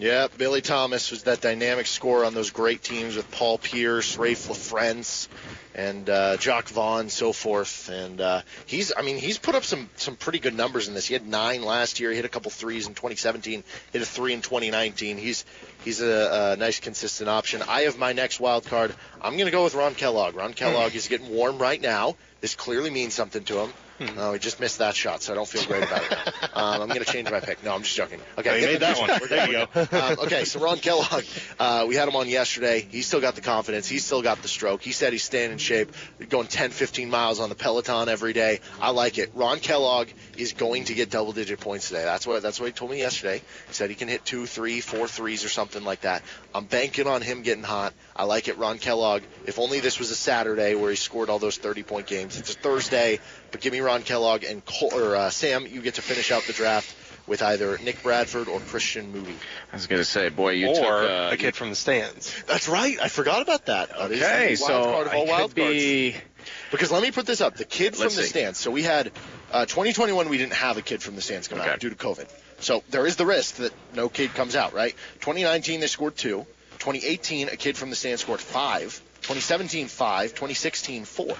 Yeah, Billy Thomas was that dynamic scorer on those great teams with Paul Pierce, Raef LaFrentz, and uh, Jacque Vaughn, so forth. And uh, he's, I mean, he's put up some some pretty good numbers in this. He had nine last year, He hit a couple threes in 2017, hit a three in 2019. He's he's a, a nice consistent option. I have my next wild card. I'm going to go with Ron Kellogg. Ron Kellogg is getting warm right now. This clearly means something to him. Oh, he just missed that shot, so I don't feel great about it. Um, I'm going to change my pick. No, I'm just joking. Okay, Oh, you made that one. There you good. Um, okay, so Ron Kellogg, uh, we had him on yesterday. He's still got the confidence. He's still got the stroke. He said he's staying in shape, going 10, 15 miles on the Peloton every day. I like it. Ron Kellogg is going to get double-digit points today. That's what that's what he told me yesterday. He said he can hit two, three, four threes or something like that. I'm banking on him getting hot. I like it, Ron Kellogg. If only this was a Saturday where he scored all those 30-point games. It's a Thursday, but give me Ron Kellogg and Cole, or uh, Sam. You get to finish out the draft with either Nick Bradford or Christian Moody. I was going to say, boy, you or took uh, a kid from the stands. That's right. I forgot about that. That is Okay, the wild so card of all I wild could cards. be. Because let me put this up: the kid from Let's the see. stands. So we had uh, 2021. We didn't have a kid from the stands come Okay. out due to COVID. So there is the risk that no kid comes out. Right? 2019 they scored two. 2018 a kid from the stands scored five. 2017 five. 2016 four.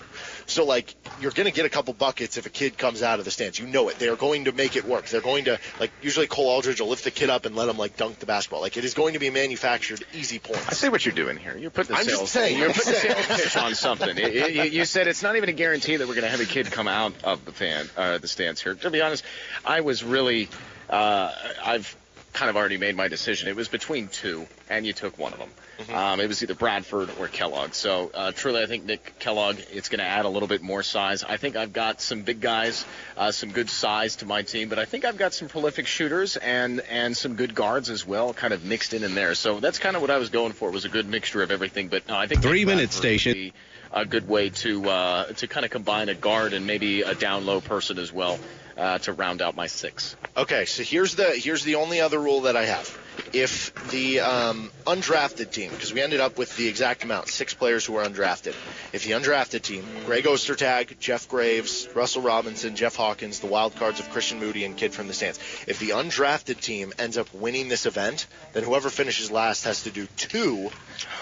So like you're going to get a couple buckets if a kid comes out of the stands. You know it. They are going to make it work. They're going to like usually Cole Aldrich will lift the kid up and let him like dunk the basketball. Like it is going to be manufactured easy points. I see what you're doing here. You're putting the I'm just sales. saying, You're putting the saying. sales pitch on something. You- you, you said it's not even a guarantee that we're going to have a kid come out of the fan, uh, the stands here. To be honest, I was really, uh, I've kind of already made my decision. It was between two, and you took one of them. Mm-hmm. Um, it was either Bradford or Kellogg. So uh, truly, I think Nick Kellogg. It's going to add a little bit more size. I think I've got some big guys, uh, some good size to my team, but I think I've got some prolific shooters and and some good guards as well, kind of mixed in in there. So that's kind of what I was going for. It was a good mixture of everything. But no, I think Three Nick minute station. would be A good way to uh, to kind of combine a guard and maybe a down low person as well uh, to round out my six. Okay, so here's the here's the only other rule that I have. If the um, undrafted team, because we ended up with the exact amount, six players who were undrafted. If the undrafted team, Greg Ostertag, Jeff Graves, Russell Robinson, Jeff Hawkins, the wild cards of Christian Moody and Kid from the Stands. If the undrafted team ends up winning this event, then whoever finishes last has to do two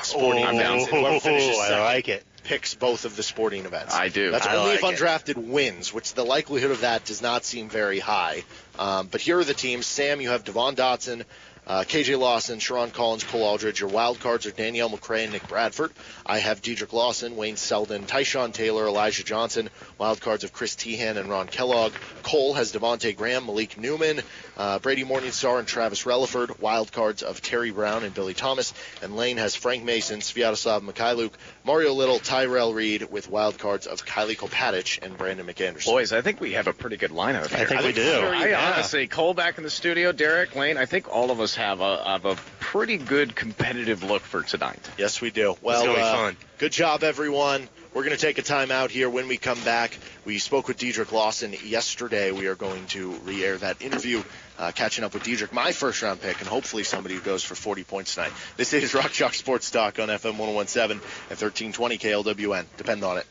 sporting Oh, events. and whoever finishes I like it. Picks both of the sporting events. I do. That's I only like if it. undrafted wins, which the likelihood of that does not seem very high. Um, but here are the teams. Sam, you have Devon Dotson, uh, KJ Lawson, Sherron Collins, Cole Aldrich. Your wild cards are Danielle McCray and Nick Bradford. I have Dedric Lawson, Wayne Selden, Tyshawn Taylor, Elijah Johnson. Wild cards of Chris Teahan and Ron Kellogg. Cole has Devonte Graham, Malik Newman, uh, Brady Morningstar, and Travis Releford. Wild cards of Terry Brown and Billy Thomas. And Lane has Frank Mason, Sviatoslav Mykhailiuk, Mario Little, Tyrel Reed, with wild cards of Kylee Kopatich and Brandon McAnderson. Boys, I think we have a pretty good lineup here. I think we do. I Yeah. honestly, Cole back in the studio, Derek Lane. I think all of us have a have a pretty good competitive look for tonight. Yes, we do. Well, gonna be uh, fun. good job, everyone. We're going to take a time out here. When we come back, we spoke with Dedric Lawson yesterday. We are going to re-air that interview, uh, catching up with Dedric, my first-round pick, and hopefully somebody who goes for 40 points tonight. This is Rock Chalk Sports Talk on FM 1017 and 1320 KLWN. Depend on it.